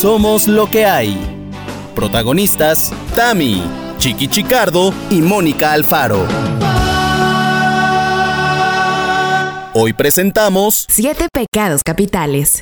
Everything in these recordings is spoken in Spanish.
Somos lo que hay. Protagonistas, Tami, Chiqui Chicardo y Mónica Alfaro. Hoy presentamos Siete pecados capitales.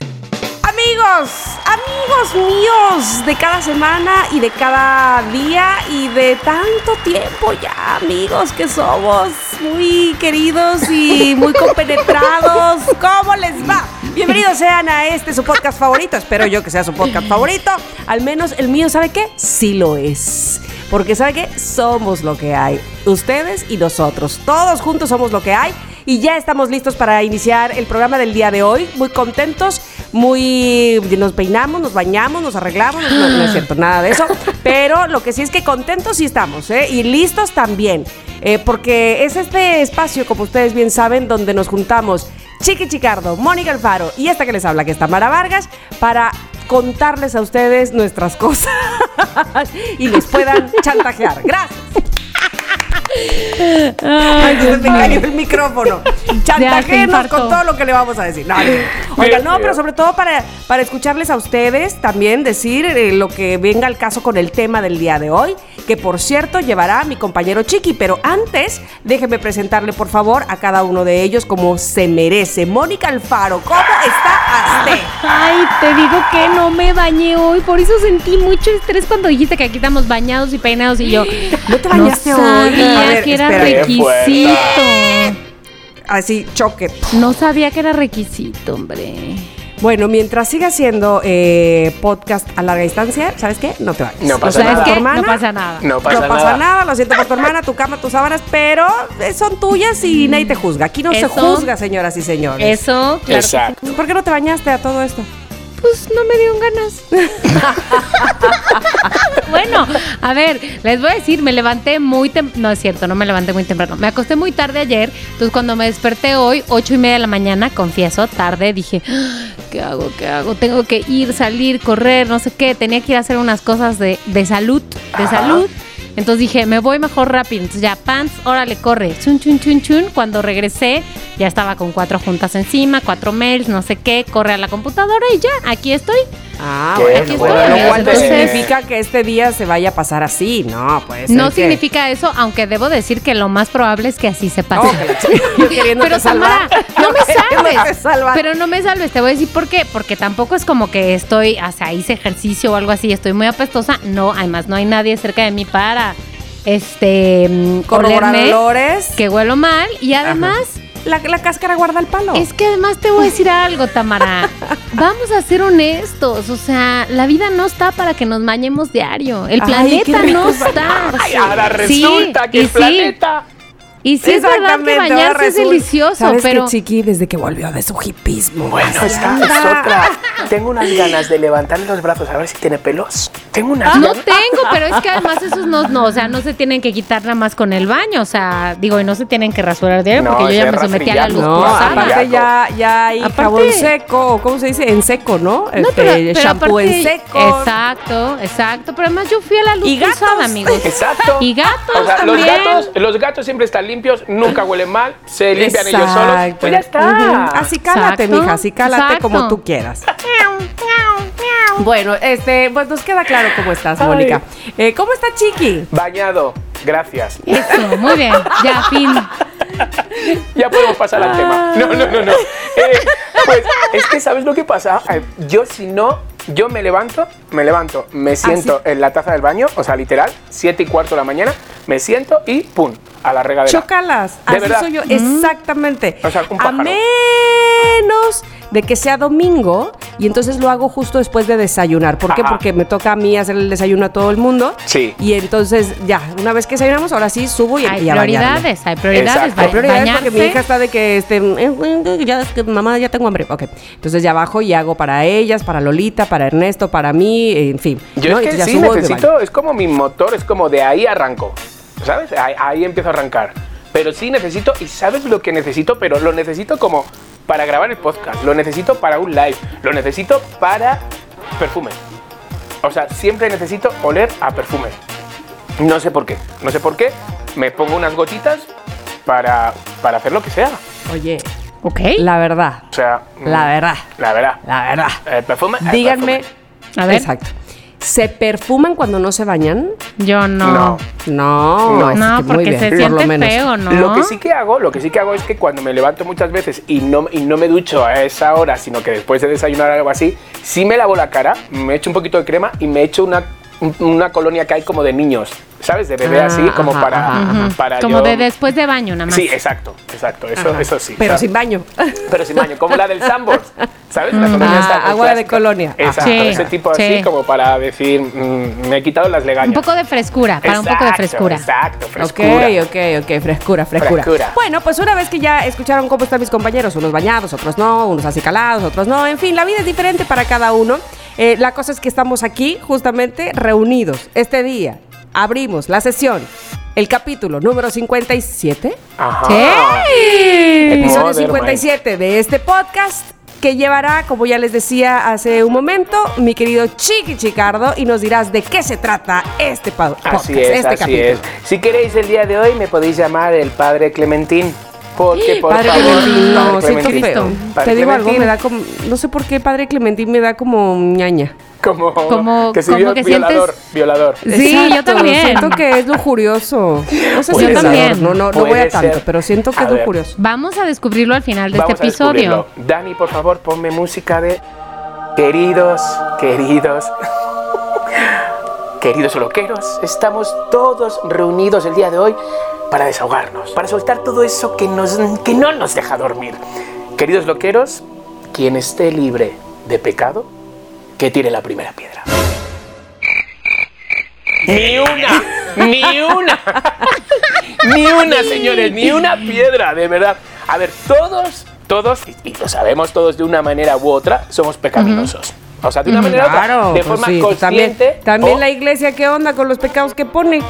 Amigos, amigos míos de cada semana y de cada día y de tanto tiempo ya, amigos que somos muy queridos y muy compenetrados. ¿Cómo les va? Bienvenidos sean a este su podcast favorito. Espero yo que sea su podcast favorito. Al menos el mío, ¿sabe qué? Sí lo es. Porque ¿sabe qué? Somos lo que hay. Ustedes y nosotros. Todos juntos somos lo que hay. Y ya estamos listos para iniciar el programa del día de hoy. Muy contentos, muy... Nos peinamos, nos bañamos, nos arreglamos. No, no es cierto, nada de eso. Pero lo que sí es que contentos sí estamos, ¿eh? Y listos también. Eh, porque es este espacio, como ustedes bien saben, donde nos juntamos Chiqui Chicardo, Mónica Alfaro y esta que les habla, que es Tamara Vargas, para contarles a ustedes nuestras cosas y les puedan chantajear. Gracias. Ay, cayó el micrófono. Chantajenos con todo lo que le vamos a decir. No, no. Oiga, no, pero sobre todo para, para escucharles a ustedes también decir eh, lo que venga al caso con el tema del día de hoy, que por cierto llevará a mi compañero Chiqui. Pero antes, déjenme presentarle por favor a cada uno de ellos como se merece. Mónica Alfaro, ¿cómo está usted? Ay, te digo que no me bañé hoy, por eso sentí mucho estrés cuando dijiste que aquí estamos bañados y peinados y yo. ¿No te bañaste no hoy? Sabía que era espera. requisito. Así, choque. No sabía que era requisito, hombre. Bueno, mientras siga siendo eh, podcast a larga distancia, ¿sabes qué? No te vayas. No pasa nada. No pasa nada. No pasa, no pasa nada. nada. lo siento por tu hermana, tu cama, tus sábanas, pero son tuyas y nadie te juzga. Aquí no se juzga, señoras y señores. Eso, claro. Exacto. ¿Por qué no te bañaste a todo esto? Pues no me dieron ganas. bueno, a ver, les voy a decir, me levanté muy temprano. No es cierto, no me levanté muy temprano. Me acosté muy tarde ayer. Entonces, cuando me desperté hoy, ocho y media de la mañana, confieso, tarde, dije, "Ah, ¿qué hago? ¿Qué hago? Tengo que ir, salir, correr, no sé qué. Tenía que ir a hacer unas cosas de, de salud, de Ajá. salud. Entonces dije, me voy mejor rápido. Entonces ya, pants, órale, corre. Chun, chun, chun, chun. Cuando regresé, ya estaba con cuatro juntas encima, cuatro mails, no sé qué. Corre a la computadora y ya, aquí estoy. Ah, bueno, bueno, bueno, amigos, lo cual no significa que este día se vaya a pasar así, no, pues. No que- significa eso, aunque debo decir que lo más probable es que así se pase. No, yo Pero salvar. Tamara, no me salves. Pero no me salves, te voy a decir por qué. Porque tampoco es como que estoy, o sea, hice ejercicio o algo así, estoy muy apestosa. No, además no hay nadie cerca de mí para este mm, Corroborar olerme olores. que huelo mal. Y además, La, la cáscara guarda el palo. es que además te voy a decir algo, Tamara. Vamos a ser honestos. O sea, la vida no está para que nos bañemos diario. El planeta no es está. Ay, ahora Sí, resulta que y el sí. planeta. Y sí es verdad que bañarse es delicioso, ¿Sabes pero que Chiqui, desde que volvió de su hipismo. Bueno, esta es otra. Tengo unas ganas de levantarle los brazos a ver si tiene pelos. Tengo unas no ganas. tengo, pero es que además esos no, no, o sea, no se tienen que quitar nada más con el baño, o sea, digo, y no se tienen que rasurar diario No, porque yo ya me sometí a la luz. No, cruzada. aparte ya, ya hay Aparte- jabón seco, ¿cómo se dice? En seco, ¿no? No, Este, pero, pero shampoo en seco. Exacto, exacto. Pero además yo fui a la luz Y gatos. cruzada, amigos. Exacto. Y gatos O sea, los también. gatos, los gatos siempre están limpios, nunca huelen mal, se limpian ellos solos. Exacto. Pues ya está. Ujú. Así cálate, Exacto, mija, así cálate exacto. como tú quieras. Bueno, este, pues nos queda claro cómo estás. Mónica. Eh, ¿Cómo está Chiqui? Bañado. Gracias. Eso, muy bien, ya, fin. Ya podemos pasar al tema. No, no, no, no. Eh, pues es que, ¿sabes lo que pasa? Eh, Yo si no, yo me levanto, me levanto, me siento en la taza del baño, o sea, literal, siete y cuarto de la mañana, me siento y ¡pum! A la regadera. Chócalas. De Así verdad. soy yo, exactamente. O sea, un a menos de que sea domingo y entonces lo hago justo después de desayunar. ¿Por qué? Ajá. Porque me toca a mí hacer el desayuno a todo el mundo. Sí. Y entonces ya, una vez que desayunamos, ahora sí subo y, Hay y a bañarme. prioridades, hay prioridades. Hay prioridades porque mi hija está de que este eh, ya es que mamá ya tengo hambre. Ok. Entonces ya bajo y hago para ellas, para Lolita, para Ernesto, para mí, en fin. Yo ¿no? es que ya sí, subo necesito, es como mi motor, es como de ahí arranco, ¿sabes? Ahí, ahí empiezo a arrancar. Pero sí necesito, y ¿sabes lo que necesito? Pero lo necesito como para grabar el podcast, lo necesito para un live, lo necesito para perfume. O sea, siempre necesito oler a perfume. No sé por qué, no sé por qué, me pongo unas gotitas para, para hacer lo que sea. Oye, Ok. la verdad, O sea, mm, la verdad, la verdad. la verdad. El perfume. el Díganme perfume. A ver. Exacto. ¿Se perfuman cuando no se bañan? Yo no. No. No, No. es No, que muy porque bien, se por siente lo menos. feo, ¿no? Lo que sí que hago, lo que sí que hago es que cuando me levanto muchas veces y no, y no me ducho a esa hora, sino que después de desayunar algo así, sí me lavo la cara, me echo un poquito de crema y me echo una, un- una colonia que hay como de niños, ¿sabes? De bebé Ah, así, como ajá, para, ajá, ajá. para Como yo- de después de baño, nada más. Sí, exacto, exacto, eso, Ajá. eso sí. Pero ¿sabes? sin baño. Pero sin baño, como la del Sambors, ¿sabes? La colonia Ah, agua de colonia. Exacto, Sí, ese tipo sí. así como para decir, mm, me he quitado las legañas. Un poco de frescura, para un poco de Exacto, frescura. Exacto, Ok, frescura. ok, ok, frescura, frescura, Frescura. Bueno, pues una vez que ya escucharon cómo están mis compañeros, unos bañados, otros no, unos así calados, otros no, en fin, la vida es diferente para cada uno. Eh, la cosa es que estamos aquí justamente reunidos este día. Abrimos la sesión, el capítulo número 57, Ajá. ¡Sí! episodio Mother 57 de este podcast. Que llevará, como ya les decía hace un momento, mi querido Chiqui Chicardo, y nos dirás de qué se trata este podcast, Así es, este así capítulo. es. Si queréis el día de hoy me podéis llamar el padre Clementín. Porque por Padre favor, Clementín, no, Padre siento feo. Padre Te digo algo, me da como. No sé por qué Padre Clementín me da como ñaña. como, Como- que si como vio- que violador, sientes- violador. Sí, yo también. Siento que es lujurioso. No sé si ser. violador, no, no, no voy a tanto, ser. pero siento que A es ver. lujurioso. Vamos a descubrirlo al final de Vamos este episodio. descubrirlo. Dani, por favor, ponme música de queridos, queridos. Queridos loqueros, estamos todos reunidos el día de hoy para desahogarnos, para soltar todo eso que, nos, que no nos deja dormir. Queridos loqueros, quien esté libre de pecado, que tire la primera piedra. Ni una, ni una, ni una, señores, ni una piedra, de verdad. A ver, todos, todos, y, y lo sabemos todos de una manera u otra, somos pecaminosos. O sea, de una manera u otra, Claro, de pues forma sí, también, consciente. también o- la iglesia, ¿qué onda con los pecados que pone?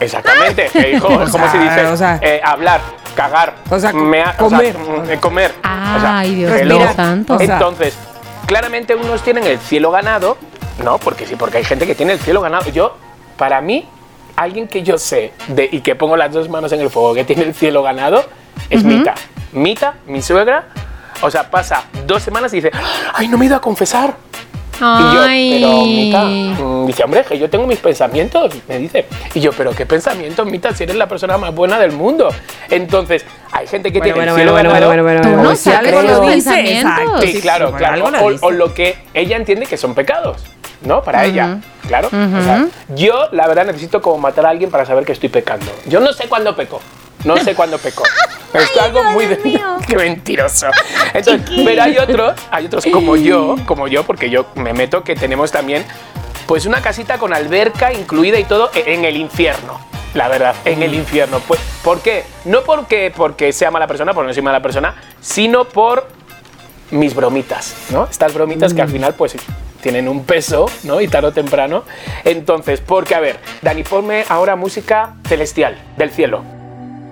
Exactamente, que dijo, ¿cómo sea, se dice? o sea- Eh, hablar, cagar, O sea, mea- comer. mm, eh, comer. O sea, Ay, Dios mío santo. O sea- Entonces, claramente unos tienen el cielo ganado, ¿no? Porque sí, porque hay gente que tiene el cielo ganado. Yo, para mí, alguien que yo sé de, y que pongo las dos manos en el fuego que tiene el cielo ganado es Mita. Mita, mi suegra, o sea, pasa dos semanas y dice, ¡ay, no me he ido a confesar! Y yo, Ay. pero Mita, mm, dice, hombre, que yo tengo mis pensamientos, me dice. Y yo, pero qué pensamientos, Mita, si eres la persona más buena del mundo. Entonces, hay gente que Bueno, tiene bueno, bueno, bueno, bueno, Tú bueno. no sabes los pensamientos. exacto, Sí, claro, claro. O, o lo que ella entiende que son pecados, ¿no? Para ella, claro. O sea, yo, la verdad, necesito como matar a alguien para saber que estoy pecando. Yo no sé cuándo peco. No sé cuándo peco. Esto es algo muy de... Qué mentiroso. Entonces, pero hay otros, hay otros como yo, como yo, porque yo me meto que tenemos también, pues una casita con alberca incluida y todo en el infierno. La verdad, en el infierno. Pues, ¿Por qué? No porque, porque sea mala persona, porque no soy mala persona, sino por mis bromitas, ¿no? Estas bromitas que al final pues tienen un peso, ¿no? Y tarde o temprano. Entonces, porque a ver, Dani, ponme ahora música celestial, del cielo.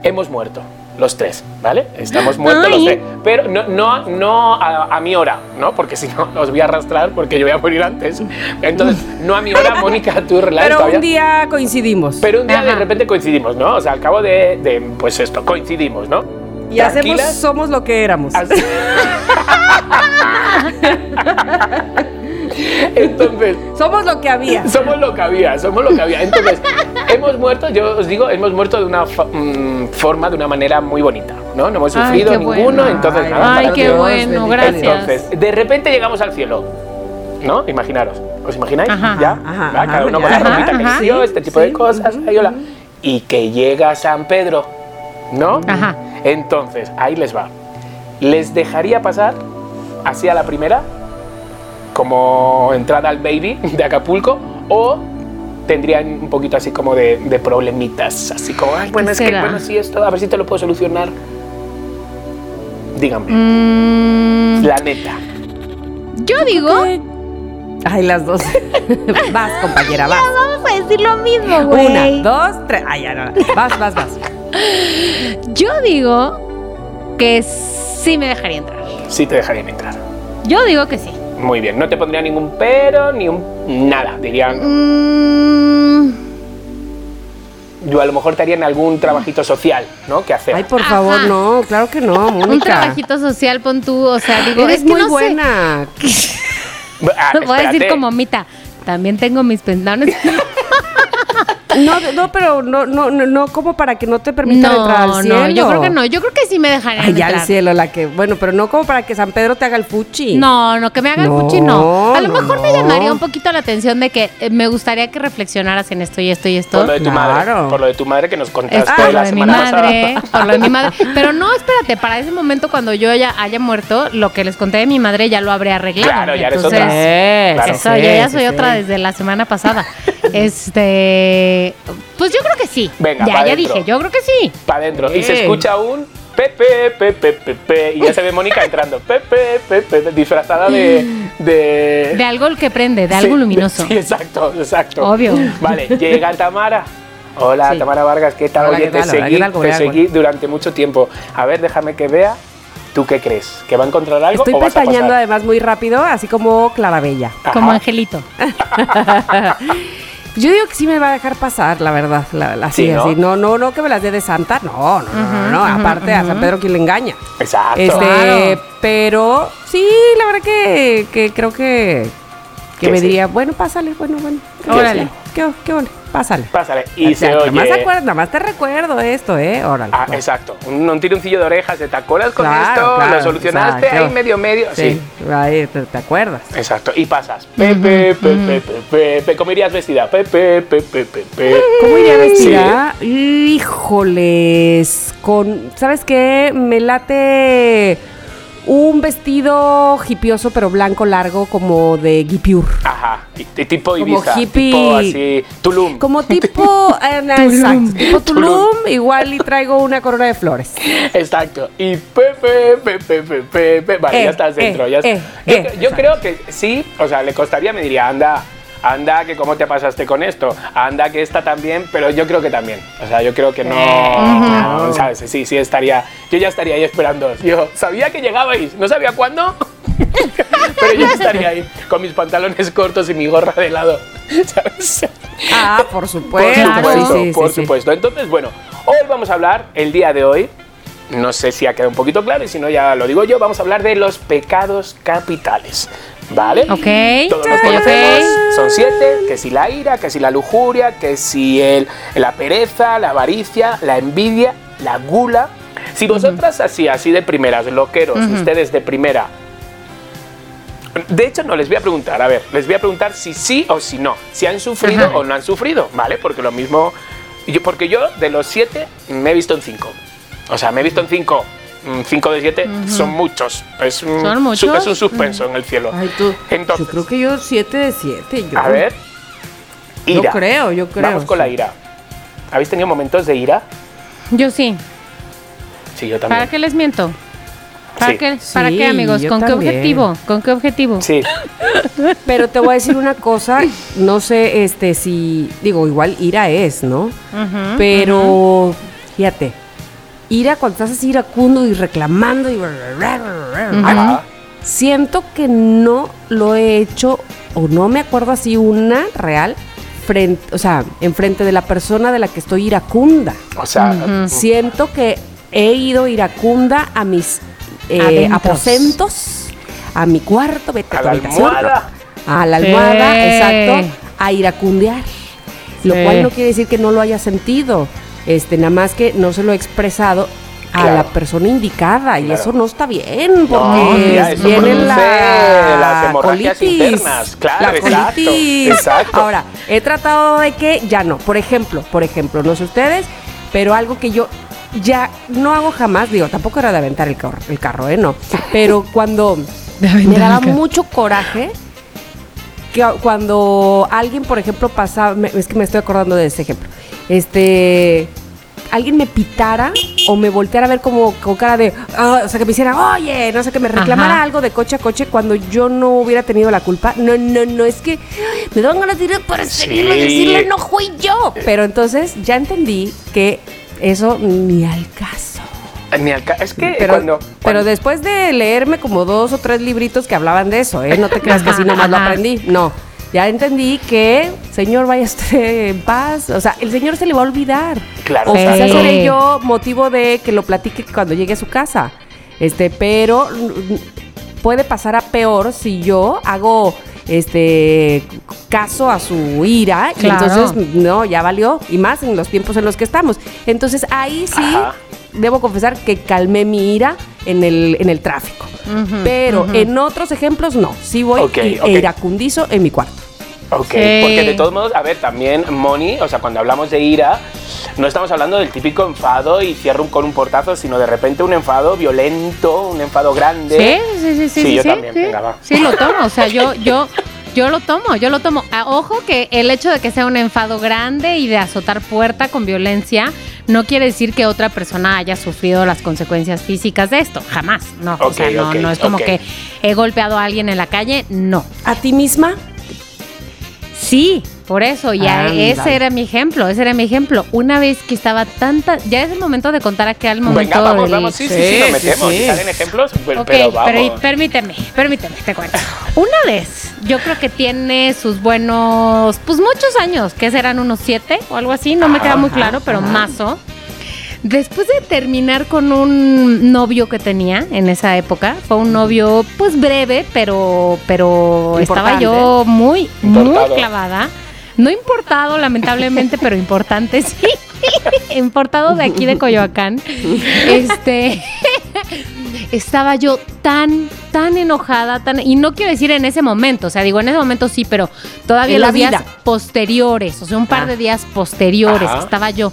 Hemos muerto, los tres, ¿vale? Estamos muertos los Ay. tres. Pero no, no, no a, a mi hora, ¿no? Porque si no, os voy a arrastrar porque yo voy a morir antes. Entonces, no a mi hora, Mónica, tú relax Pero todavía. un día coincidimos. Pero un día de Ajá. repente coincidimos, ¿no? O sea, al cabo de, de, pues esto, coincidimos, ¿no? y hacemos, somos lo que éramos. Así- Entonces, Somos lo que había. somos lo que había, somos lo que había. Entonces, hemos muerto, yo os digo, hemos muerto de una mm, forma, de una manera muy bonita, ¿no? No hemos Ay, sufrido qué ninguno, bueno. entonces Ay, nada. Ay, qué Dios. bueno, gracias. Entonces, de repente llegamos al cielo, ¿no? Imaginaros, ¿os imagináis? Ajá. ¿Ya? Ajá, ajá, Cada uno ya, con la ropita que eligió, Sí, este tipo sí. de cosas, ay, hola. Y que llega San Pedro, ¿no? Ajá. Entonces, ahí les va. ¿Les dejaría pasar así a la primera? Como entrada al baby de Acapulco o tendrían un poquito así como de, de problemitas, así como, ay, bueno, ¿Qué es que, bueno, sí, esto, a ver si te lo puedo solucionar. Díganme, Mm, la neta. yo digo. Ay, las dos. vas, compañera, vas. Vamos a decir lo mismo, Una, dos, tres. Ay, ya, no. Vas, vas, vas. Yo digo que sí me dejaría entrar. Sí te dejarían entrar. Yo digo que sí. Muy bien, no te pondría ningún pero, ni un nada. Dirían, Mm, yo a lo mejor te harían algún trabajito social, ¿no? Que hacer. Ay, por Ajá. favor, no. Claro que no, un trabajito social, pon tú, o sea, digo, Eres es que muy no sé. buena. Ah, Voy a decir como Mita. También tengo mis pendones. No, no, pero no, no, no, no como para que no te permitan entrar al No, cielo. no, yo creo que no. Yo creo que sí me dejarían Ay, ya al cielo, la que. Bueno, pero no como para que San Pedro te haga el fuchi. No, no, que me haga el No, fuchi, no. A lo no, mejor me no. llamaría un poquito la atención de que eh, me gustaría que reflexionaras en esto y esto y esto. Por lo de tu madre. Claro. Por lo de tu madre que nos Es contaste por lo la de mi semana madre, pasada. por lo de mi madre. Pero no, espérate, para ese momento cuando yo ya haya muerto, lo que les conté de mi madre ya lo habré arreglado. Claro, ya eres Entonces, otra. Eh, Claro. Eso, yo ya soy otra desde la semana pasada. Este, pues yo creo que sí. Venga, ya, ya dije, yo creo que sí. Para adentro. Y se escucha un Pepe, Pepe, Pepe. Y ya se ve Mónica entrando. Pepe, Pepe, disfrazada de. De, De algo que prende, de Sí, algo luminoso. Sí, exacto, exacto. Obvio. Vale, llega Tamara. Hola, Sí. Tamara Vargas, ¿qué tal? Hola, Oye, ¿qué te tal? Hola, seguí, ¿qué tal? ¿Cómo te seguí durante mucho tiempo. A ver, déjame que vea. ¿Tú qué crees? ¿Que va a encontrar algo Estoy o vas a pestañeando pasar? además muy rápido, así como Clarabella. Como angelito. Yo digo que sí me va a dejar pasar, la verdad. La, la- así, Sí, ¿no? así. No, no, no que me las dé de santa. No, no, no, no, no. Aparte a San Pedro quien le engaña. Exacto. Este, Claro. pero sí, la verdad que, que creo que, que Que me sí. diría, bueno, pásale, bueno, bueno. Órale. sí. ¿Qué, qué ole? Pásale. Pásale. Y O sea, se nada más, oye. te acuerdas- nada más te recuerdo esto, ¿eh? Órale. Ah, exacto. Un, un tironcillo de orejas. ¿Te acuerdas con Claro, esto? claro, Lo solucionaste exacto. ahí medio, medio. Sí. Sí, ahí te, te acuerdas. Exacto. Y pasas. Pepe, Pepe, Pepe, Pepe. ¿Cómo irías vestida? Pepe, Pepe, Pepe. ¿Cómo iría vestida? Híjoles, con, ¿sabes qué? Me late un vestido hipioso pero blanco largo como de Guipure. Ajá. Y, y tipo Como Ibiza. hippie. Tipo así. Tulum. Como tipo, eh, no, exacto, tipo Tulum. Tulum, igual y traigo una corona de flores. Exacto. Y Pepe, Pepe, Pepe, Pepe. Vale, Eh, ya estás dentro. eh, ya eh, yo eh. yo creo que sí, o sea, le costaría, me diría, anda, anda, que cómo te pasaste con esto. Anda, que esta también, pero yo creo que también. O sea, yo creo que no. claro. ¿Sabes? Sí, sí, estaría. Yo ya estaría ahí esperando. Yo sabía que llegabais, no sabía cuándo. pero yo estaría ahí con mis pantalones cortos y mi gorra de lado. ¿Sabes? Ah, por Por supuesto. supuesto, sí, sí, por sí. supuesto. Entonces, bueno, hoy vamos a hablar, el día de hoy, no sé si ha quedado un poquito claro y si no ya lo digo yo, vamos a hablar de los pecados capitales. ¿Vale? Ok. Todos los Ok, conocemos, ok. son siete, que si la ira, que si la lujuria, que si el, la pereza, la avaricia, la envidia, la gula. Si vosotras así, así de primeras, loqueros, ustedes de primera, de hecho, no les voy a preguntar, a ver, les voy a preguntar si sí o si no, si han sufrido o no han sufrido, ¿vale? Porque lo mismo, yo, porque yo de los siete me he visto en cinco. O sea, me he visto en cinco. Mm, Cinco de siete son muchos. Es un, ¿Son su- muchos? es un suspenso en el cielo. Ay, tú. Entonces, yo creo que yo 7 de 7. a ver, ira. Yo creo, yo creo. Vamos con la ira. ¿Habéis tenido momentos de ira? Yo sí. Sí, yo también. ¿Para qué les miento? ¿Para Sí. qué? ¿Para Sí, qué, amigos? ¿Con qué también. objetivo? ¿Con qué objetivo? Sí, Pero te voy a decir una cosa, no sé este si digo, igual ira es, ¿no? Pero fíjate, ira cuando estás así iracundo y reclamando y siento que no lo he hecho o no me acuerdo así una real frente, o sea, enfrente de la persona de la que estoy iracunda. O sea, Siento que he ido iracunda a mis eh, aposentos, a mi cuarto, vete A tu la habitación, almohada. A la Sí. almohada, exacto, a iracundear. Lo cual no quiere decir que no lo haya sentido, este, nada más que no se lo he expresado a Claro. la persona indicada y eso no está bien No, porque eso viene la las hemorragias colitis, internas. Claro, la exacto, colitis. exacto. Ahora, he tratado de que ya no. Por ejemplo, por ejemplo, no sé ustedes, pero algo que yo ya no hago jamás, digo, tampoco era de aventar el carro, el carro ¿eh? No. Pero cuando me daba mucho coraje que cuando alguien, por ejemplo, pasaba, es que me estoy acordando de ese ejemplo, este, alguien me pitara o me volteara a ver como con cara de, ah, o sea, que me hiciera, oye, no sé, que me reclamara Ajá. algo de coche a coche cuando yo no hubiera tenido la culpa. No, no, no, es que me dan ganas de ir para seguirlo y Sí. decirle, no fui yo. Pero entonces ya entendí que eso ni al caso. Ni al ca- es que Pero, cuando, pero después de leerme como dos o tres libritos que hablaban de eso, ¿eh? No te creas que así nomás lo aprendí. No. Ya entendí que, señor, vaya usted en paz. O sea, el señor se le va a olvidar. Claro, O Sí. quizás seré yo motivo de que lo platique cuando llegue a su casa. Este, pero puede pasar a peor si yo hago este caso a su ira Claro. y entonces no, ya valió y más en los tiempos en los que estamos. Entonces ahí sí Ajá. debo confesar que calmé mi ira en el, en el tráfico. Pero en otros ejemplos no, sí voy y- e iracundizo en mi cuarto. Ok, Sí. porque de todos modos, a ver, también Moni, o sea, cuando hablamos de ira, no estamos hablando del típico enfado y cierro un- con un portazo, sino de repente un enfado violento, un enfado grande. Sí, sí, sí, sí. Sí, sí, yo sí, también, sí. venga, va. Sí, lo tomo. O sea, yo, yo, yo lo tomo, yo lo tomo. Ah, ojo que el hecho de que sea un enfado grande y de azotar puerta con violencia no quiere decir que otra persona haya sufrido las consecuencias físicas de esto. Jamás. No. o sea, no, no es como que he golpeado a alguien en la calle. No. ¿A ti misma? Sí, por eso, ya ese era mi ejemplo, ese era mi ejemplo. Una vez que estaba tanta, ya es el momento de contar aquel momento Venga, vamos, del- vamos, sí, sí, sí, Sí, nos metemos. sí. Si salen ejemplos, pues, Ok, pero vamos. pero permíteme, permíteme, te cuento. Una vez, yo creo que tiene sus buenos, pues muchos años, que serán unos siete o algo así, no me queda muy claro, pero mazo. Después de terminar con un novio que tenía en esa época, fue un novio pues breve, pero, pero estaba yo muy, muy clavada. No importado, lamentablemente, pero importante, sí. importado de aquí de Coyoacán. Este estaba yo tan, tan enojada, tan, y no quiero decir en ese momento, o sea, digo en ese momento sí, pero todavía En la los días posteriores, o sea, un par Ah. de días posteriores, Ajá. estaba yo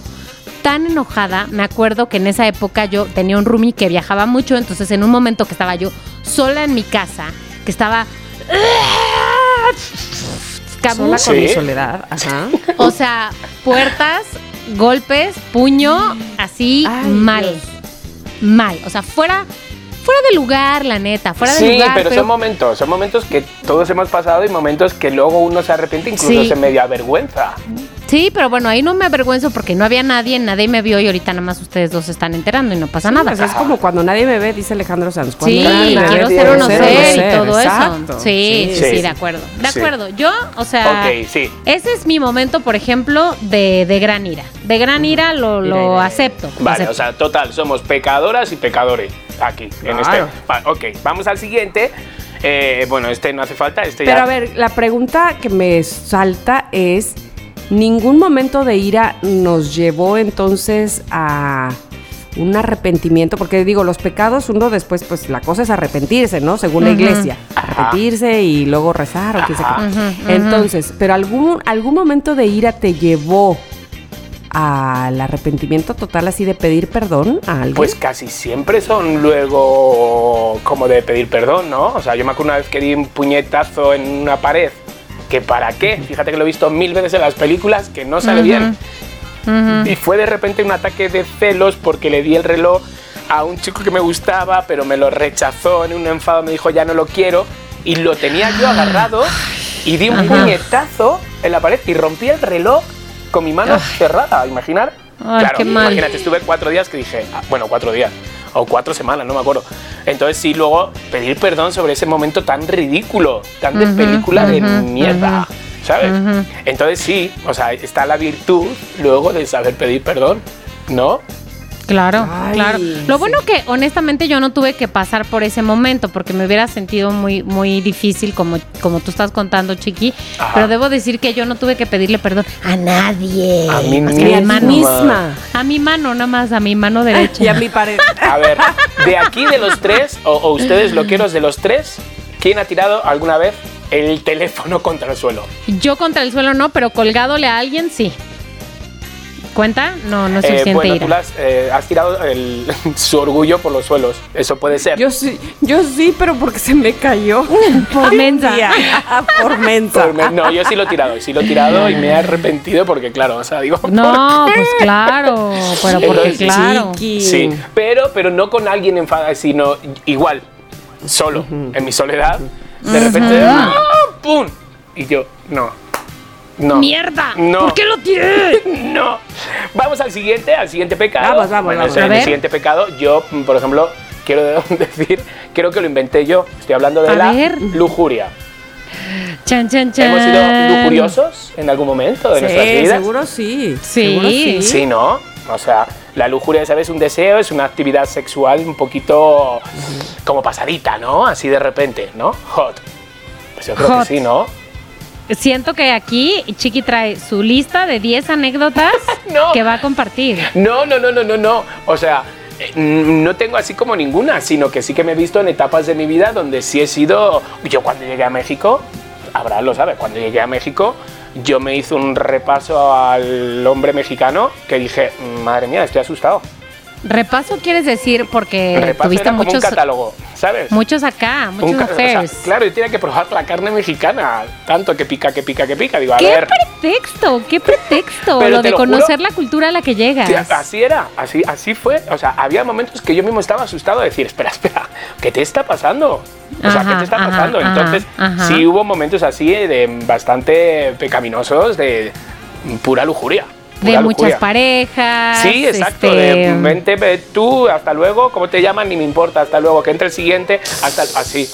tan enojada, me acuerdo que en esa época yo tenía un roomie que viajaba mucho, entonces en un momento que estaba yo sola en mi casa, que estaba Sola Sí. con mi soledad. Ajá. o sea, puertas, golpes, puño, así Ay, mal. Dios. Mal. O sea, fuera, fuera de lugar, la neta, fuera de sí, lugar. pero, son momentos, son momentos que todos hemos pasado y momentos que luego uno se arrepiente, incluso Sí. se medio avergüenza. Sí, pero bueno, ahí no me avergüenzo porque no había nadie, nadie me vio y ahorita nada más ustedes dos se están enterando y no pasa nada. Pues es como cuando nadie me ve, dice Alejandro Sanz. Cuando Sí, quiero ser ser o o no no ser, y todo exacto. eso. Sí, sí, Sí. sí, de acuerdo. De Sí. acuerdo. Yo, o sea, ok, sí. ese es mi momento, por ejemplo, de, de gran ira. De gran ira lo, lo ira, ira. acepto. Vale, acepto. o sea, total, somos pecadoras y pecadores aquí, en este. Claro. Va, ok, vamos al siguiente. Eh, bueno, este no hace falta, este Pero ya. a ver, la pregunta que me salta es, ¿ningún momento de ira nos llevó entonces a un arrepentimiento? Porque digo, los pecados, uno después, pues la cosa es arrepentirse, ¿no? Según la iglesia. Ajá. Arrepentirse y luego rezar o qué sé qué. Entonces, ¿pero algún, algún momento de ira te llevó al arrepentimiento total así de pedir perdón a alguien? Pues casi siempre son luego como de pedir perdón, ¿no? O sea, yo me acuerdo una vez que di un puñetazo en una pared. ¿Que para qué? Fíjate que lo he visto mil veces en las películas, que no sale bien. Y fue de repente un ataque de celos porque le di el reloj a un chico que me gustaba, pero me lo rechazó en un enfado, me dijo ya no lo quiero. Y lo tenía yo agarrado y di un Ajá. puñetazo en la pared y rompí el reloj con mi mano cerrada, imaginar. Ay, claro, qué mal. imagínate, estuve cuatro días que dije, ah, bueno, cuatro días, o cuatro semanas, no me acuerdo. Entonces sí, luego pedir perdón sobre ese momento tan ridículo, tan de película de mierda, ¿sabes? Entonces sí, o sea, está la virtud luego de saber pedir perdón, ¿no? Claro, Ay, claro. Lo sí. bueno que honestamente yo no tuve que pasar por ese momento porque me hubiera sentido muy muy difícil como como tú estás contando, Chiqui, Ajá. pero debo decir que yo no tuve que pedirle perdón a nadie. A mí Ni a misma. A mi mano, nada más, a mi mano derecha. Y a mi pared. A ver, de aquí de los tres, o, o ustedes loqueros de los tres, ¿quién ha tirado alguna vez el teléfono contra el suelo? Yo contra el suelo no, pero colgadole a alguien sí. ¿Cuenta? No, no es Eh, suficiente bueno, ira. tú las, eh, has tirado el- su orgullo por los suelos, eso puede ser. Yo sí, yo sí, pero porque se me cayó. Por mensa. Día. Por mensa. Por me- no, yo sí lo he tirado, sí lo he tirado y me he arrepentido porque, claro, o sea, digo... No, pues claro, pero porque Entonces, claro. Chiqui. Sí, pero, pero no con alguien enfadado, sino igual, solo, en mi soledad, de repente, ¡ah! ¡pum! Y yo, no, no. ¡Mierda! No. ¿Por qué lo tiré? No. Vamos al siguiente, al siguiente pecado. Vamos, vamos, bueno, vamos. A el ver. siguiente pecado, yo, por ejemplo, quiero decir, creo que lo inventé yo. Estoy hablando de A la ver. lujuria. Chan, chan, chan. ¿Hemos sido lujuriosos en algún momento de nuestras Sí, vidas? seguro sí. Sí. Seguro sí. Sí, ¿no? O sea, la lujuria, ¿sabes? Un deseo, es una actividad sexual un poquito como pasadita, ¿no? Así de repente, ¿no? Hot. Pues yo creo Hot. que sí, ¿no? Siento que aquí Chiqui trae su lista de 10 anécdotas No. que va a compartir. No, no, no, no, no, no. O sea, mm, no tengo así como ninguna, sino que sí que me he visto en etapas de mi vida donde sí he sido. Yo cuando llegué a México, Abraham lo sabe, cuando llegué a México, yo me hice un repaso al hombre mexicano que dije, madre mía, estoy asustado. Repaso quieres decir porque repaso tuviste era como muchos, un catálogo, ¿sabes? muchos acá, muchos ca- o sea, affairs. claro, yo tenía que probar la carne mexicana, tanto que pica, que pica, que pica. Digo, a ¿Qué ver. pretexto? ¿Qué pretexto? Pero lo de lo juro- conocer la cultura a la que llegas. Sí, así era, así, así fue. O sea, había momentos que yo mismo estaba asustado de decir, espera, espera, ¿qué te está pasando? O sea, ¿qué te está ajá, pasando? ajá, Entonces, sí hubo momentos así de bastante pecaminosos, de pura lujuria. De muchas lujuria. parejas. Sí, exacto. este, De, vente, ve tú, hasta luego, ¿cómo te llaman? Ni me importa, hasta luego, que entre el siguiente, hasta así.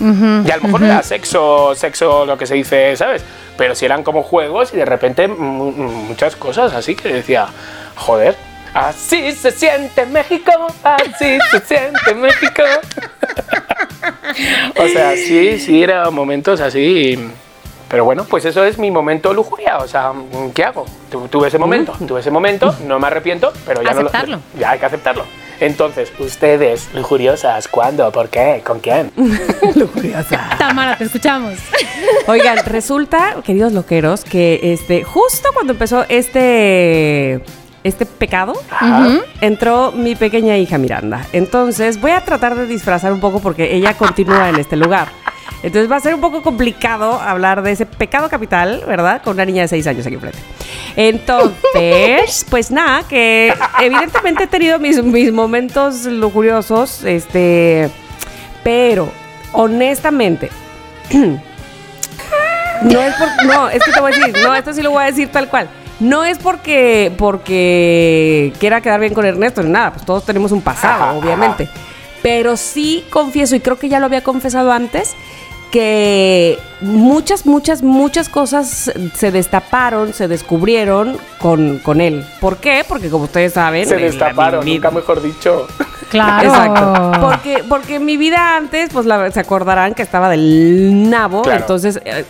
ujú, Y a lo mejor no era sexo, sexo, lo que se dice, ¿sabes? Pero si eran como juegos y de repente mu- muchas cosas así que decía, joder, así se siente México, así se siente México. o sea, sí, sí, eran momentos así. Pero bueno, pues eso es mi momento lujuria. O sea, ¿qué hago? Tu- Tuve ese momento, tuve ese momento, no me arrepiento, pero ya Aceptarlo. no lo. Ya hay que aceptarlo. Entonces, ustedes, lujuriosas, ¿cuándo? ¿Por qué? ¿Con quién? Tamara, te escuchamos. Oigan, resulta, queridos loqueros, que este, justo cuando empezó este, este pecado, entró mi pequeña hija Miranda. Entonces voy a tratar de disfrazar un poco porque ella continúa en este lugar. Entonces va a ser un poco complicado hablar de ese pecado capital, ¿verdad? Con una niña de seis años aquí enfrente. Entonces, pues nada, que evidentemente he tenido mis, mis momentos lujuriosos, este, pero honestamente, no es por, no, es que te voy a decir, no, esto sí lo voy a decir tal cual. No es porque, porque quiera quedar bien con Ernesto ni nada, pues todos tenemos un pasado, obviamente. Pero sí confieso, y creo que ya lo había confesado antes, que muchas, muchas, muchas cosas se destaparon, se descubrieron con, con él. ¿Por qué? Porque como ustedes saben... Se destaparon, nunca mejor dicho. Claro. Exacto. Porque, porque mi vida antes, pues la- se acordarán que estaba del nabo, Claro. entonces eh,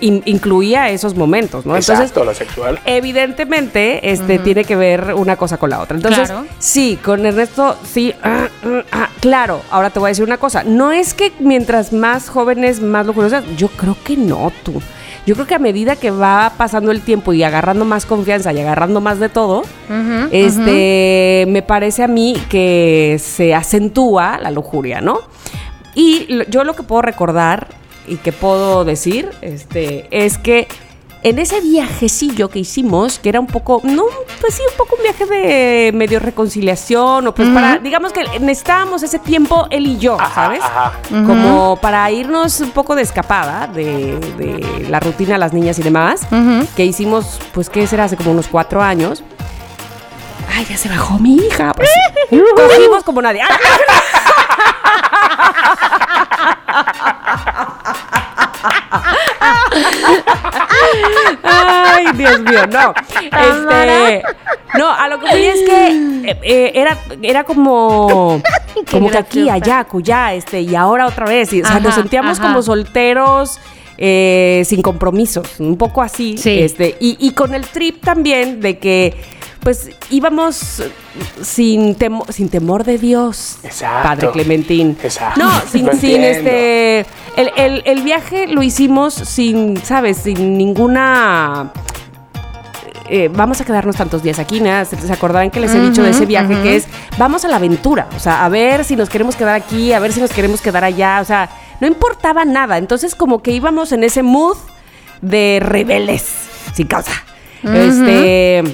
in- incluía esos momentos, ¿no? Entonces, Exacto, lo sexual. evidentemente, este tiene que ver una cosa con la otra. Entonces, Claro. sí, con Ernesto, sí, ah, ah, ah, claro. Ahora te voy a decir una cosa. No es que mientras más jóvenes, más lujuriosas, yo creo que no, tú. Yo creo que a medida que va pasando el tiempo y agarrando más confianza y agarrando más de todo, este, me parece a mí que se acentúa la lujuria, ¿no? Y yo lo que puedo recordar y que puedo decir, este, es que en ese viajecillo que hicimos, que era un poco, no, pues sí, un poco un viaje de medio reconciliación, o pues para, digamos que necesitábamos ese tiempo él y yo, Ajá, ¿sabes? ajá. Como para irnos un poco de escapada de, de la rutina, las niñas y demás que hicimos, pues, ¿qué será? Hace como unos cuatro años. Ay, ya se bajó mi hija. Pues, cogimos como nadie. Ay, Dios mío, no. Este, no, a lo que voy es que eh, eh, era, era como, como que aquí, allá, cuya, este, y ahora otra vez. Y, o sea, Ajá, nos sentíamos ajá. como solteros. eh, sin compromisos, un poco así. Sí. Este, y, y con el trip también de que pues íbamos sin, temo- sin temor de Dios. Exacto. Padre Clementín. Exacto. No, sin, este. El, el- el viaje lo hicimos sin, ¿sabes? Sin ninguna. eh, vamos a quedarnos tantos días aquí. Se, se acordarán que les he dicho de ese viaje que es vamos a la aventura. O sea, a ver si nos queremos quedar aquí, a ver si nos queremos quedar allá. O sea, no importaba nada. Entonces, como que íbamos en ese mood de rebeldes, sin causa. Este.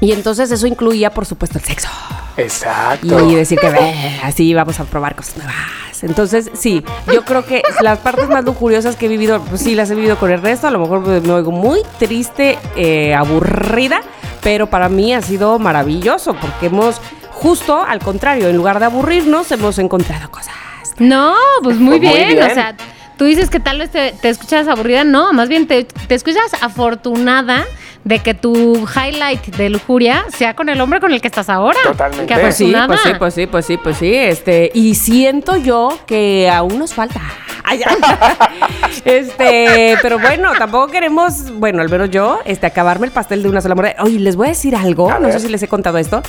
Y entonces eso incluía, por supuesto, el sexo. Exacto. Y decir que "Ve, así vamos a probar cosas nuevas. Entonces, sí, yo creo que las partes más lujuriosas que he vivido, pues sí, las he vivido con el resto. A lo mejor me oigo muy triste, eh, aburrida, pero para mí ha sido maravilloso porque hemos, justo al contrario, en lugar de aburrirnos, hemos encontrado cosas. No, pues muy, Pues muy bien. bien. O sea, tú dices que tal vez te, te escuchas aburrida. No, más bien te, te escuchas afortunada de que tu highlight de lujuria sea con el hombre con el que estás ahora. Totalmente. Qué Pues Sí, afortunada. pues sí, pues sí, pues sí, pues sí. Este, y siento yo que aún nos falta. Ay, este, pero bueno, tampoco queremos, bueno, al menos yo, este, acabarme el pastel de una sola mordida. Oye, les voy a decir algo, A no sé si les he contado esto.